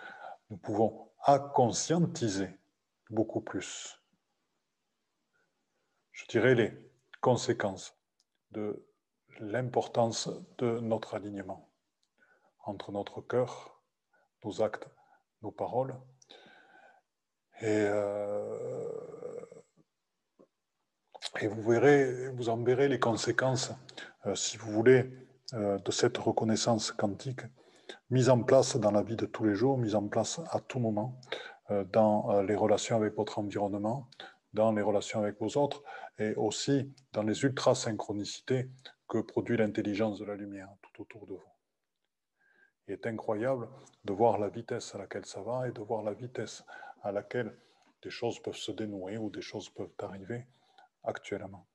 nous pouvons conscientiser beaucoup plus. Je dirais les conséquences de l'importance de notre alignement entre notre cœur, nos actes, nos paroles. Et, euh, vous verrez, vous en verrez les conséquences, euh, si vous voulez, euh, de cette reconnaissance quantique mise en place dans la vie de tous les jours, mise en place à tout moment, dans les relations avec votre environnement, dans les relations avec vos autres, et aussi dans les ultra-synchronicités que produit l'intelligence de la lumière tout autour de vous. Il est incroyable de voir la vitesse à laquelle ça va et de voir la vitesse à laquelle des choses peuvent se dénouer ou des choses peuvent arriver actuellement.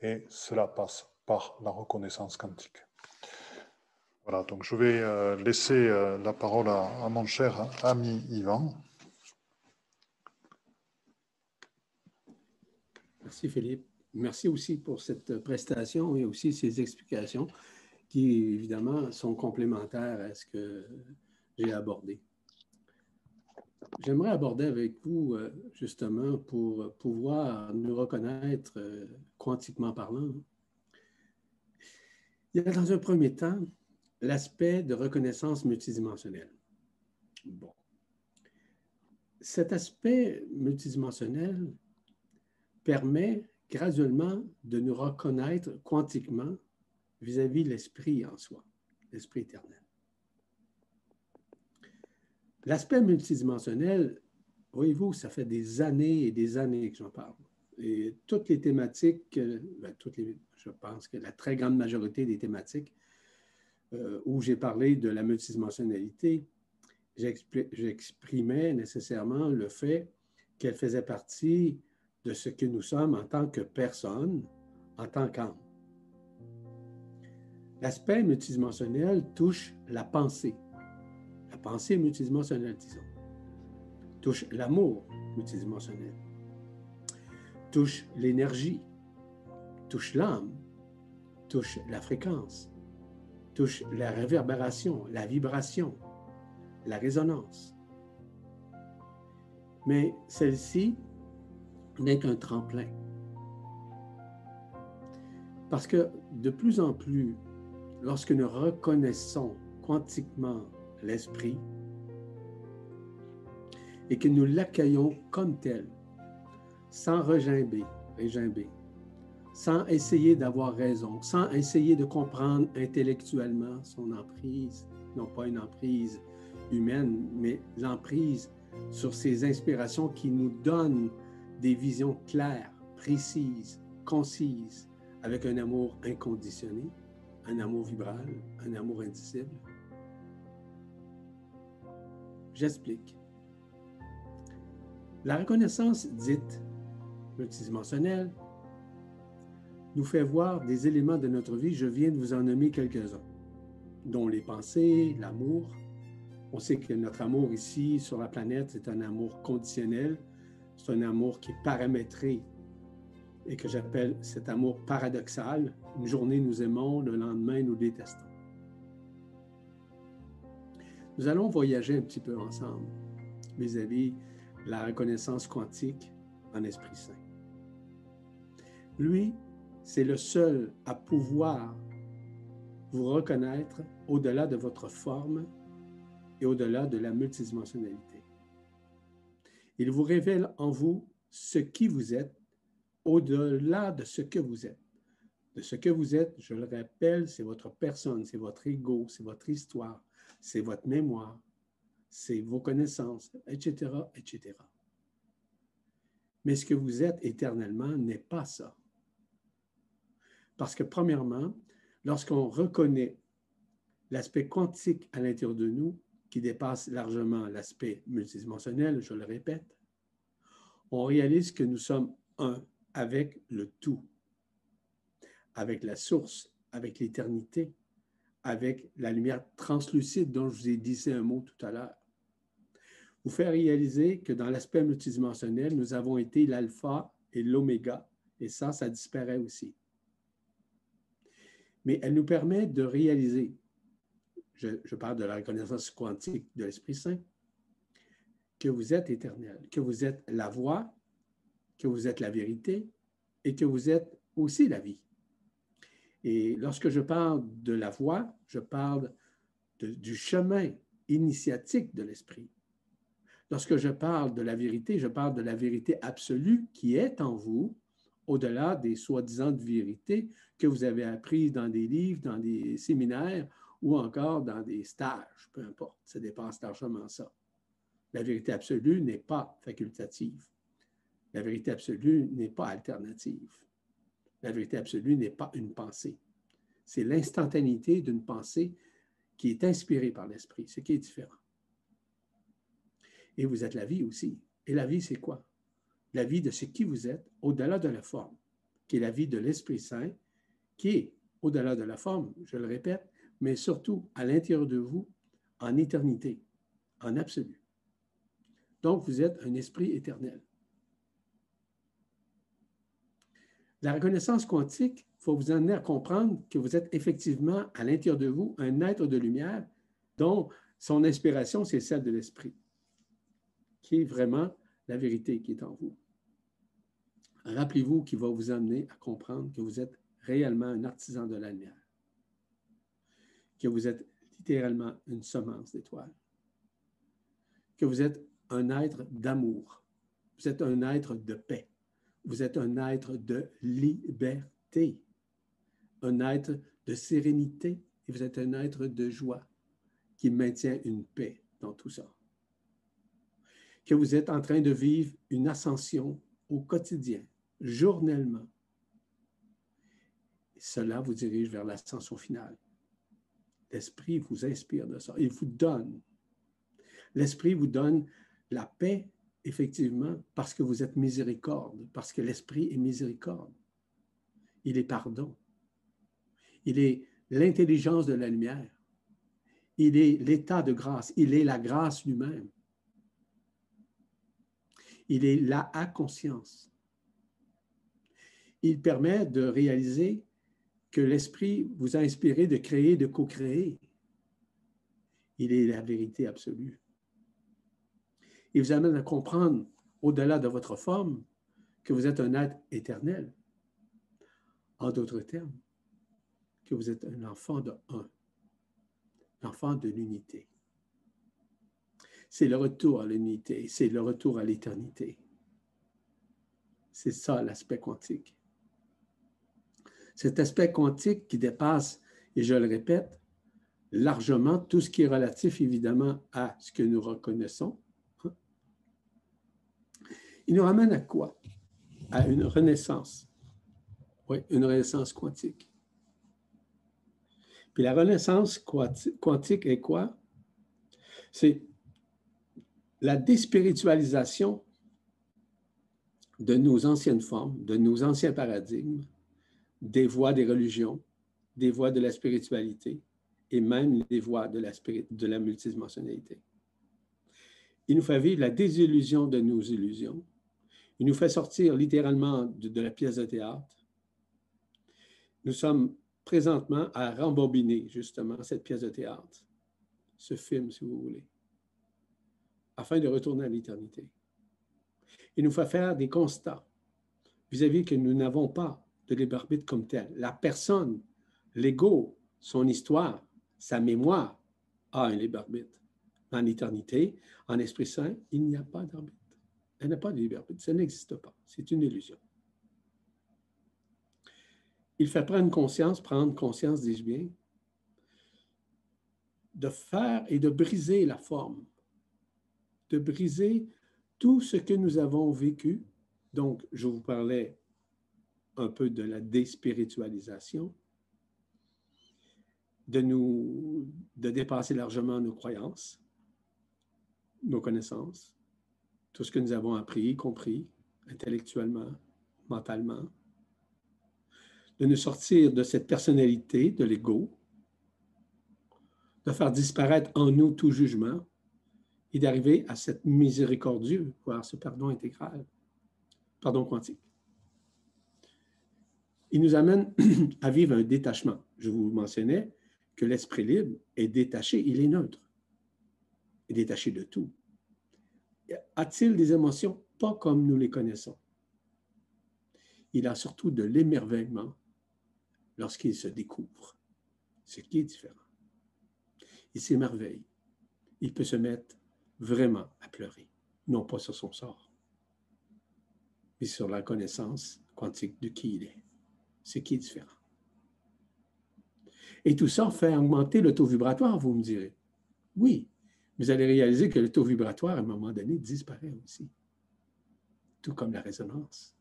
Et cela passe par la reconnaissance quantique. Voilà, donc je vais euh, laisser euh, la parole à, mon cher ami Yvan. Merci Philippe. Merci aussi pour cette prestation et aussi ces explications qui, évidemment, sont complémentaires à ce que j'ai abordé. J'aimerais aborder avec vous, euh, justement, pour pouvoir nous reconnaître quantiquement parlant. Il y a dans un premier temps l'aspect de reconnaissance multidimensionnelle. Bon. Cet aspect multidimensionnel permet graduellement de nous reconnaître quantiquement vis-à-vis l'esprit en soi, l'esprit éternel. L'aspect multidimensionnel, voyez-vous, ça fait des années et des années que j'en parle. Et toutes les thématiques, ben, toutes les, je pense que la très grande majorité des thématiques euh, où j'ai parlé de la multidimensionnalité, j'exprimais nécessairement le fait qu'elle faisait partie de ce que nous sommes en tant que personne, en tant qu'âme. L'aspect multidimensionnel touche la pensée, la pensée multidimensionnelle, disons, touche l'amour multidimensionnel, touche l'énergie, touche l'âme, touche la fréquence, touche la réverbération, la vibration, la résonance. Mais celle-ci n'est qu'un tremplin. Parce que de plus en plus, lorsque nous reconnaissons quantiquement l'esprit et que nous l'accueillons comme tel, sans regimber, regimber, sans essayer d'avoir raison, sans essayer de comprendre intellectuellement son emprise, non pas une emprise humaine, mais l'emprise sur ces inspirations qui nous donnent des visions claires, précises, concises, avec un amour inconditionné, un amour vibral, un amour indicible. J'explique. La reconnaissance dite multidimensionnelle nous fait voir des éléments de notre vie, je viens de vous en nommer quelques-uns, dont les pensées, l'amour. On sait que notre amour ici sur la planète est un amour conditionnel, c'est un amour qui est paramétré et que j'appelle cet amour paradoxal. Une journée, nous aimons, le lendemain, nous détestons. Nous allons voyager un petit peu ensemble vis-à-vis la reconnaissance quantique en Esprit Saint. Lui, c'est le seul à pouvoir vous reconnaître au-delà de votre forme et au-delà de la multidimensionnalité. Il vous révèle en vous ce qui vous êtes au-delà de ce que vous êtes. De ce que vous êtes, je le rappelle, c'est votre personne, c'est votre ego, c'est votre histoire, c'est votre mémoire, c'est vos connaissances, etc., etc. Mais ce que vous êtes éternellement n'est pas ça. Parce que premièrement, lorsqu'on reconnaît l'aspect quantique à l'intérieur de nous, qui dépasse largement l'aspect multidimensionnel, je le répète, on réalise que nous sommes un avec le tout, avec la source, avec l'éternité, avec la lumière translucide dont je vous ai dit un mot tout à l'heure. vous fait réaliser que dans l'aspect multidimensionnel, nous avons été l'alpha et l'oméga, et ça, ça disparaît aussi. Mais elle nous permet de réaliser, je, parle de la reconnaissance quantique de l'Esprit Saint, que vous êtes éternel, que vous êtes la voix, que vous êtes la vérité et que vous êtes aussi la vie. Et lorsque je parle de la voix, je parle du chemin initiatique de l'esprit. Lorsque je parle de la vérité, je parle de la vérité absolue qui est en vous, au-delà des soi-disant vérités que vous avez apprises dans des livres, dans des séminaires ou encore dans des stages, peu importe, ça dépasse largement ça. La vérité absolue n'est pas facultative. La vérité absolue n'est pas alternative. La vérité absolue n'est pas une pensée. C'est l'instantanéité d'une pensée qui est inspirée par l'esprit, ce qui est différent. Et vous êtes la vie aussi. Et la vie, c'est quoi? La vie de ce qui vous êtes au-delà de la forme, qui est la vie de l'Esprit Saint, qui est au-delà de la forme, je le répète, mais surtout à l'intérieur de vous, en éternité, en absolu. Donc, vous êtes un esprit éternel. La reconnaissance quantique, il faut vous amener à comprendre que vous êtes effectivement à l'intérieur de vous un être de lumière dont son inspiration, c'est celle de l'esprit, qui est vraiment la vérité qui est en vous. Rappelez-vous qu'il va vous amener à comprendre que vous êtes réellement un artisan de la lumière, que vous êtes littéralement une semence d'étoiles, que vous êtes un être d'amour, vous êtes un être de paix, vous êtes un être de liberté, un être de sérénité et vous êtes un être de joie qui maintient une paix dans tout ça. Que vous êtes en train de vivre une ascension au quotidien, journellement. Cela vous dirige vers l'ascension finale. L'Esprit vous inspire de ça. Il vous donne. L'Esprit vous donne la paix effectivement, parce que vous êtes miséricorde, parce que l'Esprit est miséricorde. Il est pardon. Il est l'intelligence de la lumière. Il est l'état de grâce. Il est la grâce lui-même. Il est la à conscience. Il permet de réaliser que l'Esprit vous a inspiré de créer, de co-créer. Il est la vérité absolue. Il vous amène à comprendre, au-delà de votre forme, que vous êtes un être éternel. En d'autres termes, que vous êtes un enfant de un, l'enfant de l'unité. C'est le retour à l'unité, c'est le retour à l'éternité. C'est ça l'aspect quantique. Cet aspect quantique qui dépasse, et je le répète, largement tout ce qui est relatif évidemment à ce que nous reconnaissons, il nous ramène à quoi? À une renaissance. Oui, une renaissance quantique. Puis la renaissance quantique est quoi? C'est la déspiritualisation de nos anciennes formes, de nos anciens paradigmes, des voies des religions, des voies de la spiritualité et même des voies de la, de la multidimensionnalité. Il nous fait vivre la désillusion de nos illusions, il nous fait sortir littéralement de, la pièce de théâtre. Nous sommes présentement à rembobiner justement cette pièce de théâtre, ce film, si vous voulez, afin de retourner à l'éternité. Il nous fait faire des constats vis-à-vis que nous n'avons pas de libre arbitre comme tel. La personne, l'ego, son histoire, sa mémoire a un libre arbitre. En éternité, en Esprit Saint, il n'y a pas d'arbitre. Elle n'a pas de liberté. Ça n'existe pas. C'est une illusion. Il fait prendre conscience, prendre conscience, dis-je bien, de faire et de briser la forme, de briser tout ce que nous avons vécu. Donc, je vous parlais un peu de la déspiritualisation, de nous, de dépasser largement nos croyances, nos connaissances, tout ce que nous avons appris, compris, intellectuellement, mentalement, de nous sortir de cette personnalité, de l'ego, de faire disparaître en nous tout jugement et d'arriver à cette miséricordieux, voire ce pardon intégral, pardon quantique. Il nous amène à vivre un détachement. Je vous mentionnais que l'esprit libre est détaché, il est neutre, détaché de tout. A-t-il des émotions? Pas comme nous les connaissons. Il a surtout de l'émerveillement lorsqu'il se découvre, ce qui est différent. Il s'émerveille. Il peut se mettre vraiment à pleurer, non pas sur son sort, mais sur la connaissance quantique de qui il est, ce qui est différent. Et tout ça fait augmenter le taux vibratoire, vous me direz. Oui, vous allez réaliser que le taux vibratoire, à un moment donné, disparaît aussi. Tout comme la résonance,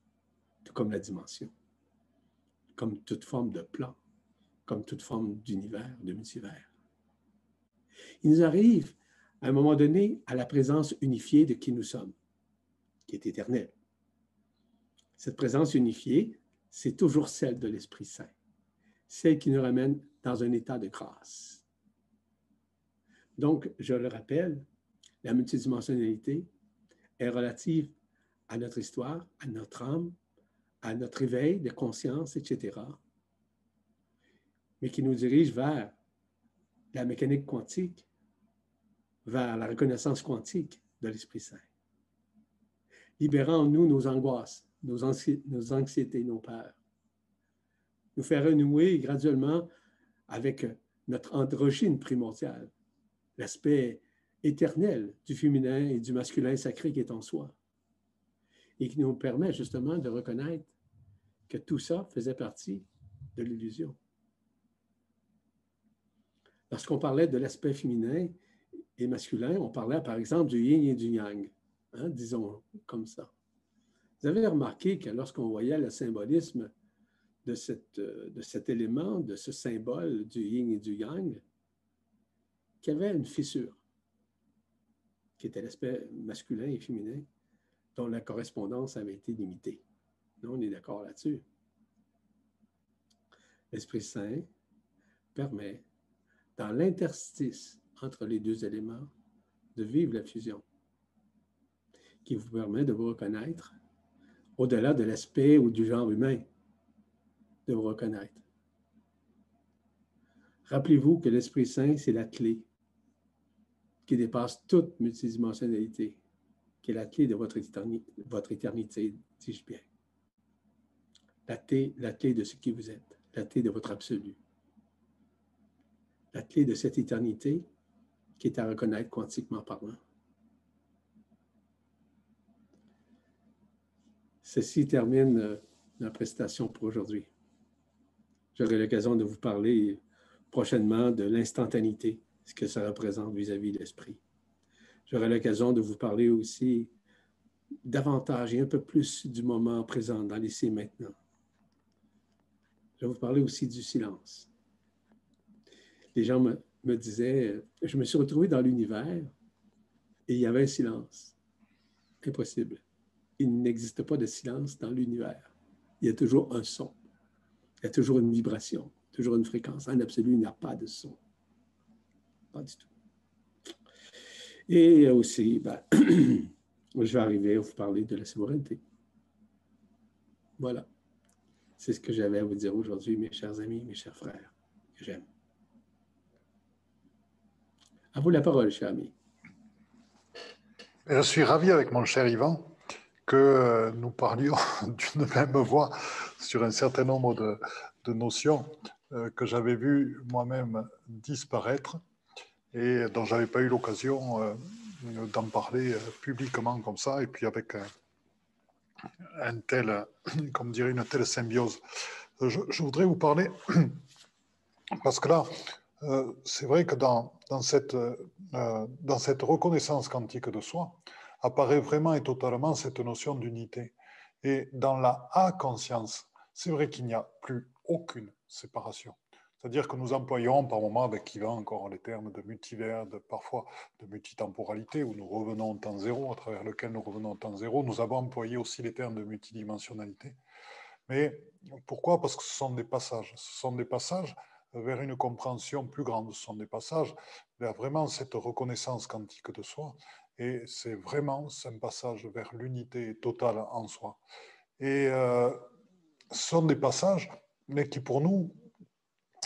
tout comme la dimension, comme toute forme de plan, comme toute forme d'univers, de multivers. Il nous arrive, à un moment donné, à la présence unifiée de qui nous sommes, qui est éternelle. Cette présence unifiée, c'est toujours celle de l'Esprit Saint, celle qui nous ramène dans un état de grâce. Donc, je le rappelle, la multidimensionnalité est relative à notre histoire, à notre âme, à notre éveil de conscience, etc., mais qui nous dirige vers la mécanique quantique, vers la reconnaissance quantique de l'Esprit Saint, libérant nous nos angoisses, nos, anxiétés, nos peurs, nous faire renouer graduellement avec notre androgyne primordiale, l'aspect éternel du féminin et du masculin sacré qui est en soi, et qui nous permet justement de reconnaître que tout ça faisait partie de l'illusion. Lorsqu'on parlait de l'aspect féminin et masculin, on parlait par exemple du yin et du yang, hein, disons comme ça. Vous avez remarqué que lorsqu'on voyait le symbolisme de, cette, de cet élément, de ce symbole du yin et du yang, qu'il y avait une fissure, qui était l'aspect masculin et féminin, dont la correspondance avait été limitée. Non, on est d'accord là-dessus. L'Esprit Saint permet dans l'interstice entre les deux éléments, de vivre la fusion, qui vous permet de vous reconnaître au-delà de l'aspect ou du genre humain, de vous reconnaître. Rappelez-vous que l'Esprit Saint, c'est la clé qui dépasse toute multidimensionnalité, qui est la clé de votre éternité, votre éternité dis-je bien. La clé, la clé de ce qui vous êtes, la clé de votre absolu la clé de cette éternité qui est à reconnaître quantiquement parlant. Ceci termine euh, la prestation pour aujourd'hui. J'aurai l'occasion de vous parler prochainement de l'instantanéité, ce que ça représente vis-à-vis de l'esprit. J'aurai l'occasion de vous parler aussi davantage et un peu plus du moment présent dans et maintenant. Je vais vous parler aussi du silence les gens me, disaient, je me suis retrouvé dans l'univers et il y avait un silence. Impossible. Il n'existe pas de silence dans l'univers. Il y a toujours un son. Il y a toujours une vibration, toujours une fréquence. En absolu, il n'y a pas de son. Pas du tout. Et aussi, ben, je vais arriver à vous parler de la souveraineté. Voilà. C'est ce que j'avais à vous dire aujourd'hui, mes chers amis, mes chers frères, que j'aime. À vous la parole, cher ami. Je suis ravi avec mon cher Yvan que euh, nous parlions d'une même voix sur un certain nombre de, notions euh, que j'avais vues moi-même disparaître et dont j'avais pas eu l'occasion euh, d'en parler publiquement comme ça, et puis avec un, tel, comme dirait une telle symbiose. je voudrais vous parler, parce que là, c'est vrai que dans, dans, cette, dans cette reconnaissance quantique de soi, apparaît vraiment et totalement cette notion d'unité. Et dans la A-conscience, c'est vrai qu'il n'y a plus aucune séparation. C'est-à-dire que nous employons par moments, avec Yvan encore les termes de multivers, de, parfois de multitemporalité, où nous revenons au temps zéro, à travers lequel nous revenons au temps zéro. Nous avons employé aussi les termes de multidimensionnalité. Mais pourquoi? Parce que ce sont des passages. Ce sont des passages vers une compréhension plus grande. Ce sont des passages vers vraiment cette reconnaissance quantique de soi. Et c'est vraiment un passage vers l'unité totale en soi. Et euh, ce sont des passages, mais qui pour nous,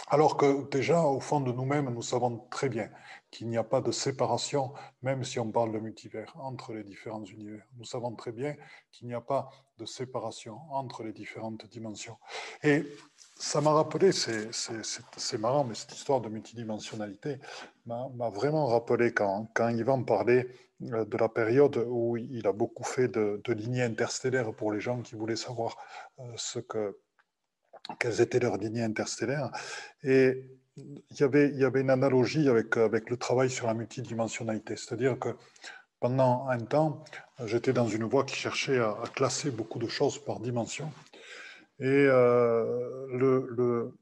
alors que déjà au fond de nous-mêmes, nous savons très bien qu'il n'y a pas de séparation, même si on parle de multivers, entre les différents univers. Nous savons très bien qu'il n'y a pas de séparation entre les différentes dimensions. Et ça m'a rappelé, c'est marrant, mais cette histoire de multidimensionnalité m'a vraiment rappelé quand, quand Yvan parlait de la période où il a beaucoup fait de, lignées interstellaires pour les gens qui voulaient savoir euh, ce que, quelles étaient leurs lignées interstellaires. Et il y avait, il y avait une analogie avec, avec le travail sur la multidimensionnalité, c'est-à-dire que pendant un temps, j'étais dans une voie qui cherchait à, classer beaucoup de choses par dimension. Et euh, le,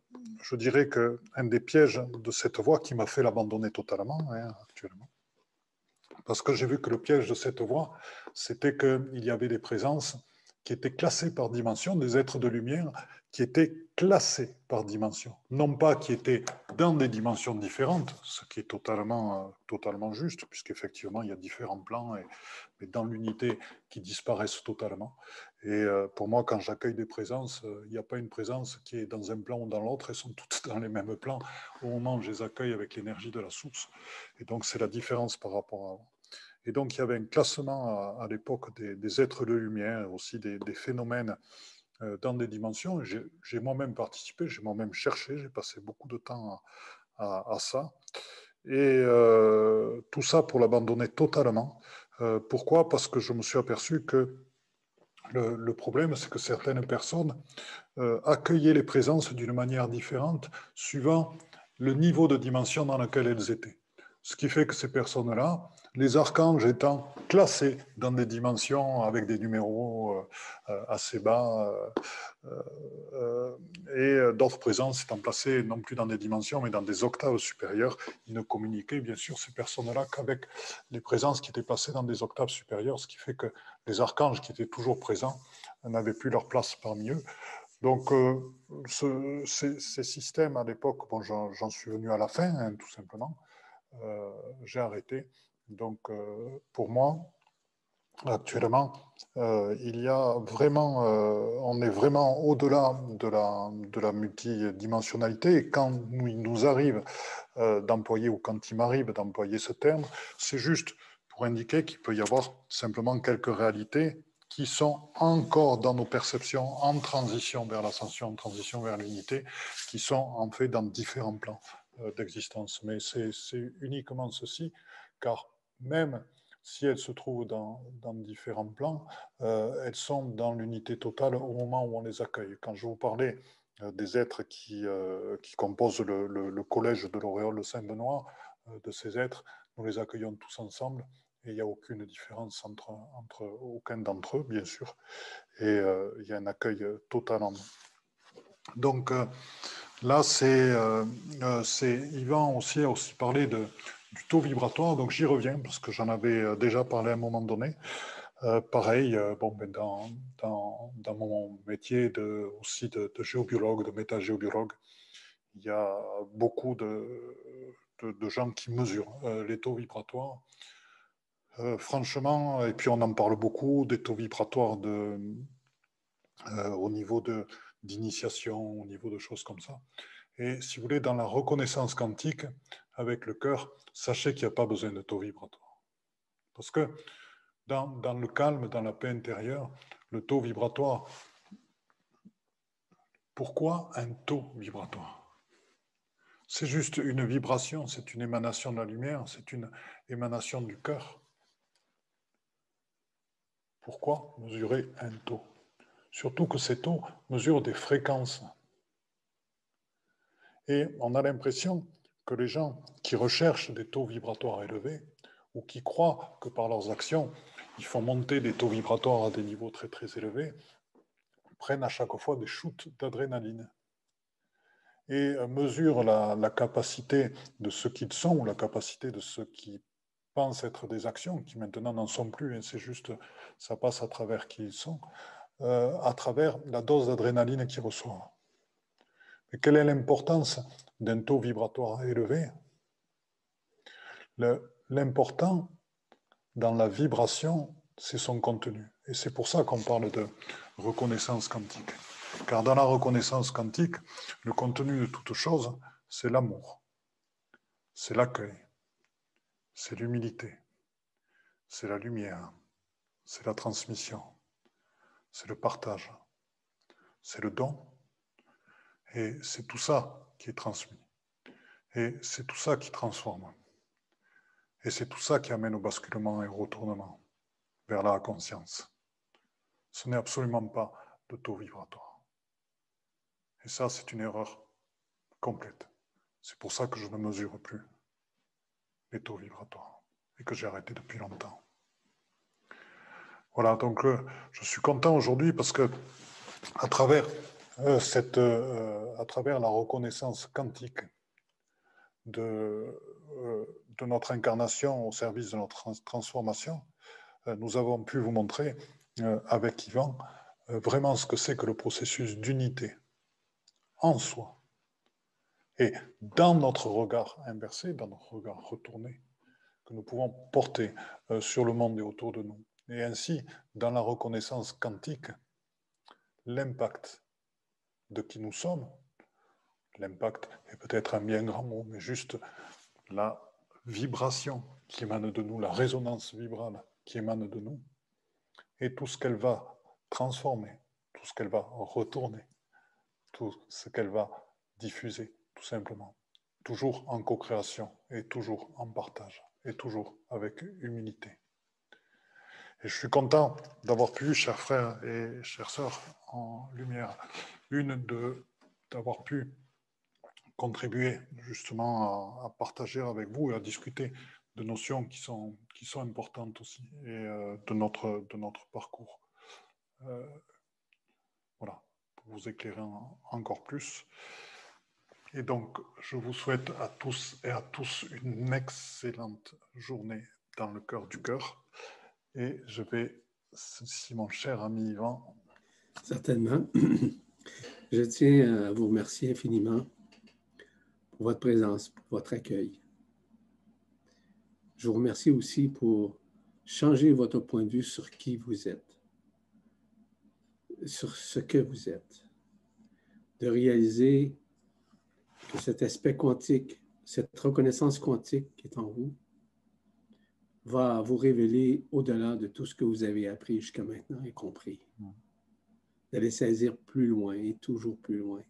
je dirais qu'un des pièges de cette voie qui m'a fait l'abandonner totalement hein, actuellement, parce que j'ai vu que le piège de cette voie, c'était qu'il y avait des présences qui étaient classées par dimension, des êtres de lumière qui étaient classés par dimension, non pas qui étaient dans des dimensions différentes, ce qui est totalement, euh, totalement juste, puisqu'effectivement, il y a différents plans, mais dans l'unité qui disparaissent totalement. Et euh, pour moi, quand j'accueille des présences, euh, il n'y a pas une présence qui est dans un plan ou dans l'autre, elles sont toutes dans les mêmes plans au moment où je les accueille avec l'énergie de la source. Et donc, c'est la différence par rapport à. Et donc, il y avait un classement à, l'époque des, êtres de lumière, aussi des, phénomènes euh, dans des dimensions. J'ai moi-même participé, j'ai moi-même cherché, j'ai passé beaucoup de temps à, ça. Et euh, tout ça pour l'abandonner totalement. Euh, pourquoi? Parce que je me suis aperçu que le, problème, c'est que certaines personnes accueillaient les présences d'une manière différente suivant le niveau de dimension dans lequel elles étaient. Ce qui fait que ces personnes-là, les archanges étant classés dans des dimensions avec des numéros euh, euh, assez bas, euh, et d'autres présences étant placées non plus dans des dimensions, mais dans des octaves supérieures, ils ne communiquaient bien sûr ces personnes-là qu'avec les présences qui étaient placées dans des octaves supérieures, ce qui fait que les archanges qui étaient toujours présents n'avaient plus leur place parmi eux. Donc, ces, systèmes à l'époque, bon, j'en suis venu à la fin, hein, tout simplement. j'ai arrêté. Donc, euh, pour moi, actuellement, euh, il y a vraiment, euh, on est vraiment au-delà de la, de la multidimensionnalité. Et quand il nous arrive d'employer, ou quand il m'arrive d'employer ce terme, c'est juste pour indiquer qu'il peut y avoir simplement quelques réalités qui sont encore dans nos perceptions en transition vers l'ascension, en transition vers l'unité, qui sont en fait dans différents plans d'existence. Mais c'est uniquement ceci, car même si elles se trouvent dans, différents plans, euh, elles sont dans l'unité totale au moment où on les accueille. Quand je vous parlais euh, des êtres qui, euh, qui composent le, collège de l'auréole Saint-Benoît, de ces êtres, nous les accueillons tous ensemble et il n'y a aucune différence entre, entre aucun d'entre eux, bien sûr, et il y a un accueil total en nous. Donc là, c'est Yvan aussi a aussi parlé de, du taux vibratoire, donc j'y reviens parce que j'en avais euh, déjà parlé à un moment donné. Euh, pareil, euh, bon, ben dans, dans, mon métier de, aussi de, géobiologue, de métagéobiologue, il y a beaucoup de, de, gens qui mesurent les taux vibratoires. franchement, et puis on en parle beaucoup, des taux vibratoires de, au niveau d'initiation, au niveau de choses comme ça. Et si vous voulez, dans la reconnaissance quantique, avec le cœur, sachez qu'il n'y a pas besoin de taux vibratoire. Parce que dans, dans, le calme, dans la paix intérieure, le taux vibratoire, pourquoi un taux vibratoire? C'est juste une vibration, c'est une émanation de la lumière, c'est une émanation du cœur. Pourquoi mesurer un taux? Surtout que ces taux mesurent des fréquences. Et on a l'impression que les gens qui recherchent des taux vibratoires élevés ou qui croient que par leurs actions, ils font monter des taux vibratoires à des niveaux très très élevés, prennent à chaque fois des shoots d'adrénaline et mesurent la, capacité de ce qu'ils sont ou la capacité de ceux qui pensent être des actions, qui maintenant n'en sont plus, et c'est juste, ça passe à travers qui ils sont, euh, à travers la dose d'adrénaline qu'ils reçoivent. Et quelle est l'importance d'un taux vibratoire élevé? L'important dans la vibration, c'est son contenu. Et c'est pour ça qu'on parle de reconnaissance quantique. Car dans la reconnaissance quantique, le contenu de toute chose, c'est l'amour, c'est l'accueil, c'est l'humilité, c'est la lumière, c'est la transmission, c'est le partage, c'est le don. Et c'est tout ça qui est transmis. Et c'est tout ça qui transforme. Et c'est tout ça qui amène au basculement et au retournement vers la conscience. Ce n'est absolument pas de taux vibratoire. Et ça, c'est une erreur complète. C'est pour ça que je ne mesure plus les taux vibratoires et que j'ai arrêté depuis longtemps. Voilà, donc euh, je suis content aujourd'hui parce que à travers, cette, euh, à travers la reconnaissance quantique de, de notre incarnation au service de notre transformation, nous avons pu vous montrer avec Yvan vraiment ce que c'est que le processus d'unité en soi. Et dans notre regard inversé, dans notre regard retourné, que nous pouvons porter sur le monde et autour de nous. Et ainsi, dans la reconnaissance quantique, l'impact de qui nous sommes, l'impact est peut-être un bien grand mot, mais juste la vibration qui émane de nous, la résonance vibrale qui émane de nous, et tout ce qu'elle va transformer, tout ce qu'elle va retourner, tout ce qu'elle va diffuser, tout simplement. Toujours en co-création et toujours en partage et toujours avec humilité. Et je suis content d'avoir pu, chers frères et chères sœurs en lumière, une d'avoir pu contribuer justement à, partager avec vous et à discuter de notions qui sont, qui sont importantes aussi et euh, de, notre, de notre parcours. Euh, voilà, pour vous éclairer encore plus. Et donc, je vous souhaite à tous et à tous une excellente journée dans le cœur du cœur. Et je vais, si mon cher ami Yvan. Certainement. Je tiens à vous remercier infiniment pour votre présence, pour votre accueil. Je vous remercie aussi pour changer votre point de vue sur qui vous êtes, sur ce que vous êtes, de réaliser que cet aspect quantique, cette reconnaissance quantique qui est en vous, va vous révéler au-delà de tout ce que vous avez appris jusqu'à maintenant et compris. Mm. D'aller saisir plus loin et toujours plus loin.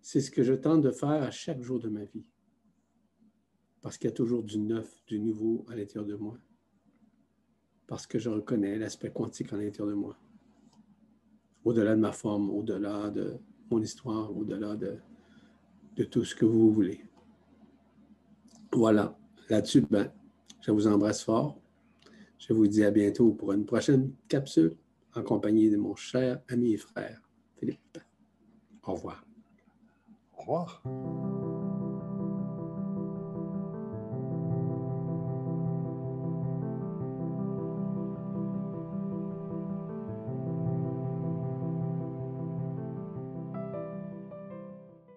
C'est ce que je tente de faire à chaque jour de ma vie. Parce qu'il y a toujours du neuf, du nouveau à l'intérieur de moi. Parce que je reconnais l'aspect quantique à l'intérieur de moi. Au-delà de ma forme, au-delà de mon histoire, au-delà de, de tout ce que vous voulez. Voilà. Là-dessus, ben, je vous embrasse fort. Je vous dis à bientôt pour une prochaine capsule en compagnie de mon cher ami et frère, Philippe. Au revoir. Au revoir.